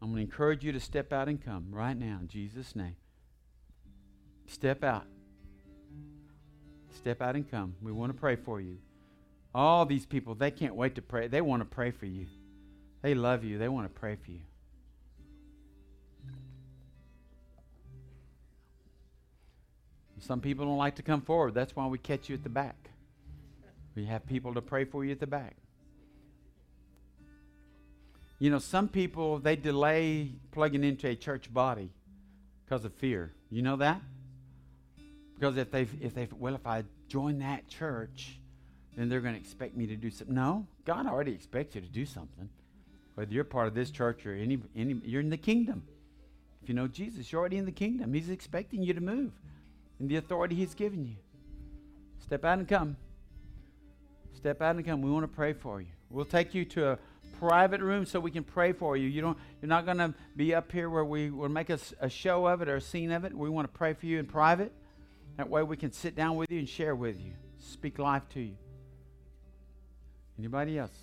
I'm going to encourage you to step out and come right now in Jesus' name. Step out. Step out and come. We want to pray for you. All these people, they can't wait to pray. They want to pray for you. They love you. They want to pray for you. Some people don't like to come forward. That's why we catch you at the back. We have people to pray for you at the back. You know, some people, they delay plugging into a church body because of fear. You know that? Because if they if they well, if I join that church, then they're going to expect me to do something. No, God already expects you to do something. Whether you're part of this church or any, any you're in the kingdom. If you know Jesus, you're already in the kingdom. He's expecting you to move in the authority He's given you. Step out and come. Step out and come. We want to pray for you. We'll take you to a private room so we can pray for you. You don't. You're not going to be up here where we will make a, a show of it or a scene of it. We want to pray for you in private. That way we can sit down with you and share with you, speak life to you. Anybody else?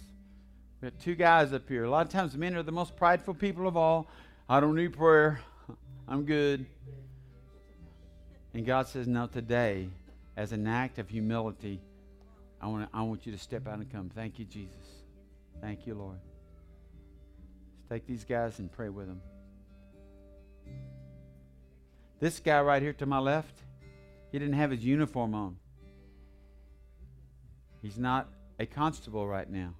We got two guys up here. A lot of times men are the most prideful people of all. I don't need prayer. I'm good. And God says, No, today, as an act of humility, I want, I want you to step out and come. Thank you, Jesus. Thank you, Lord. Let's take these guys and pray with them. This guy right here to my left, he didn't have his uniform on. He's not a constable right now.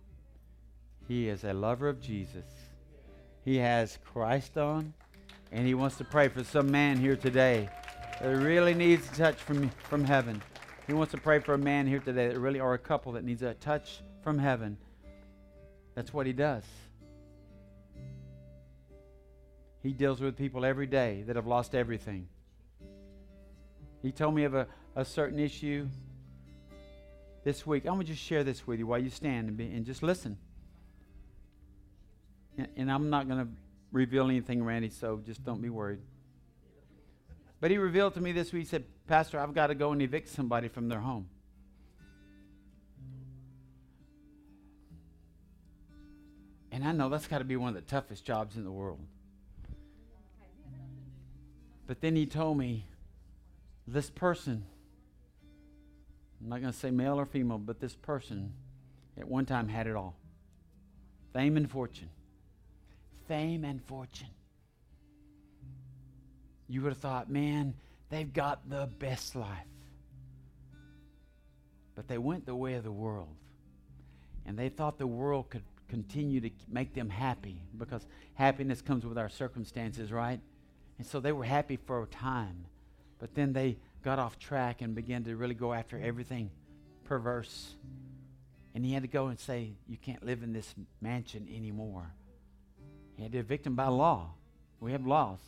He is a lover of Jesus. He has Christ on, and he wants to pray for some man here today that really needs a touch from, from heaven. He wants to pray for a man here today that really, or a couple that needs a touch from heaven. That's what he does. He deals with people every day that have lost everything. He told me of a, a certain issue this week. I'm going to just share this with you while you stand and, be, and just listen. And, and I'm not going to reveal anything, Randy, so just don't be worried. But he revealed to me this week, he said, Pastor, I've got to go and evict somebody from their home. And I know that's got to be one of the toughest jobs in the world. But then he told me, this person, I'm not going to say male or female, but this person at one time had it all fame and fortune. Fame and fortune. You would have thought, man, they've got the best life. But they went the way of the world. And they thought the world could continue to make them happy because happiness comes with our circumstances, right? And so they were happy for a time. But then they got off track and began to really go after everything perverse. And he had to go and say, You can't live in this mansion anymore. He had to evict him by law. We have laws.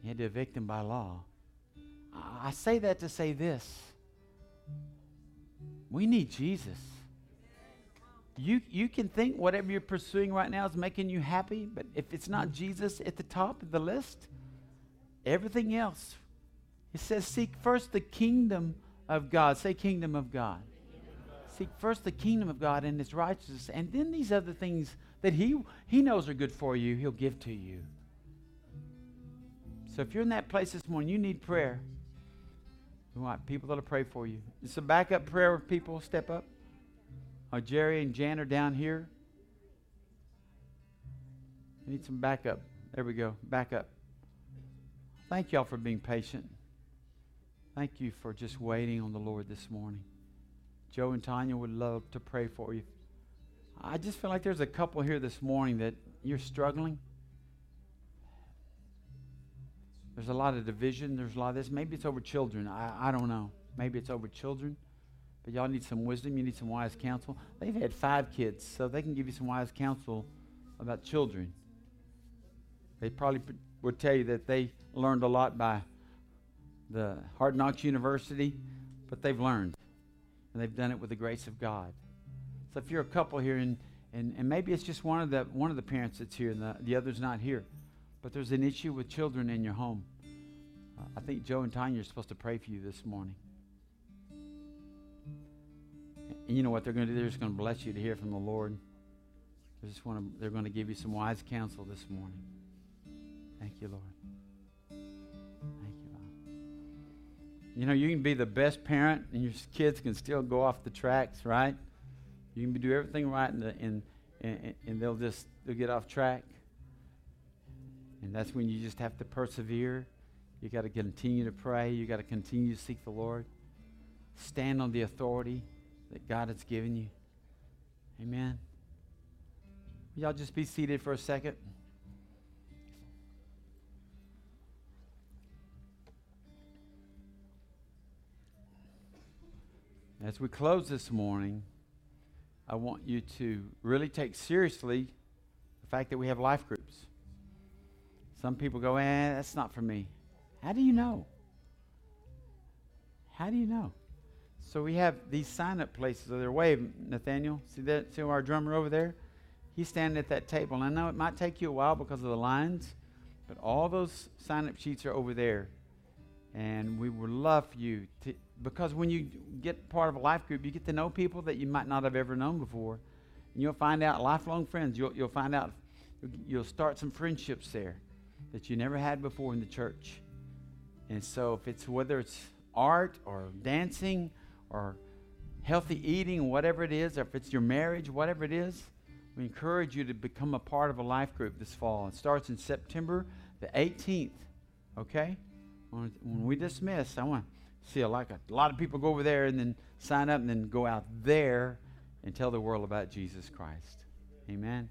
He had to evict him by law. I say that to say this we need Jesus. You, you can think whatever you're pursuing right now is making you happy, but if it's not Jesus at the top of the list, everything else it says, Seek first the kingdom of God. Say, kingdom of God. Seek first the kingdom of God and his righteousness, and then these other things that he, he knows are good for you, he'll give to you. So if you're in that place this morning, you need prayer. We want people that'll pray for you. It's a backup prayer. People step up. Oh, Jerry and Jan are down here. I need some backup. There we go. Backup. Thank y'all for being patient. Thank you for just waiting on the Lord this morning. Joe and Tanya would love to pray for you. I just feel like there's a couple here this morning that you're struggling. There's a lot of division. There's a lot of this. Maybe it's over children. I, I don't know. Maybe it's over children. But y'all need some wisdom. You need some wise counsel. They've had five kids, so they can give you some wise counsel about children. They probably would tell you that they learned a lot by the Hard Knocks University, but they've learned. And they've done it with the grace of God. So if you're a couple here and, and, and maybe it's just one of the one of the parents that's here and the, the other's not here, but there's an issue with children in your home. Uh, I think Joe and Tanya are supposed to pray for you this morning. And you know what they're going to do? They're just going to bless you to hear from the Lord. They just want to, they're going to give you some wise counsel this morning. Thank you, Lord. Thank you Lord. You know, you can be the best parent, and your kids can still go off the tracks, right? You can do everything right, and, and, and, and they'll just they'll get off track. And that's when you just have to persevere. You got to continue to pray. You got to continue to seek the Lord. Stand on the authority that God has given you. Amen. Y'all just be seated for a second. As we close this morning, I want you to really take seriously the fact that we have life groups. Some people go, eh, that's not for me. How do you know? How do you know? So we have these sign up places. There wave, Nathaniel? See that? See our drummer over there? He's standing at that table. And I know it might take you a while because of the lines, but all those sign up sheets are over there. And we would love for you to, because when you get part of a life group, you get to know people that you might not have ever known before. And you'll find out lifelong friends. You'll, you'll find out, you'll start some friendships there that you never had before in the church. And so, if it's whether it's art or dancing or healthy eating, whatever it is, or if it's your marriage, whatever it is, we encourage you to become a part of a life group this fall. It starts in September the 18th. Okay? When, we dismiss, I want to see a, like a lot of people go over there and then sign up and then go out there and tell the world about Jesus Christ. Amen.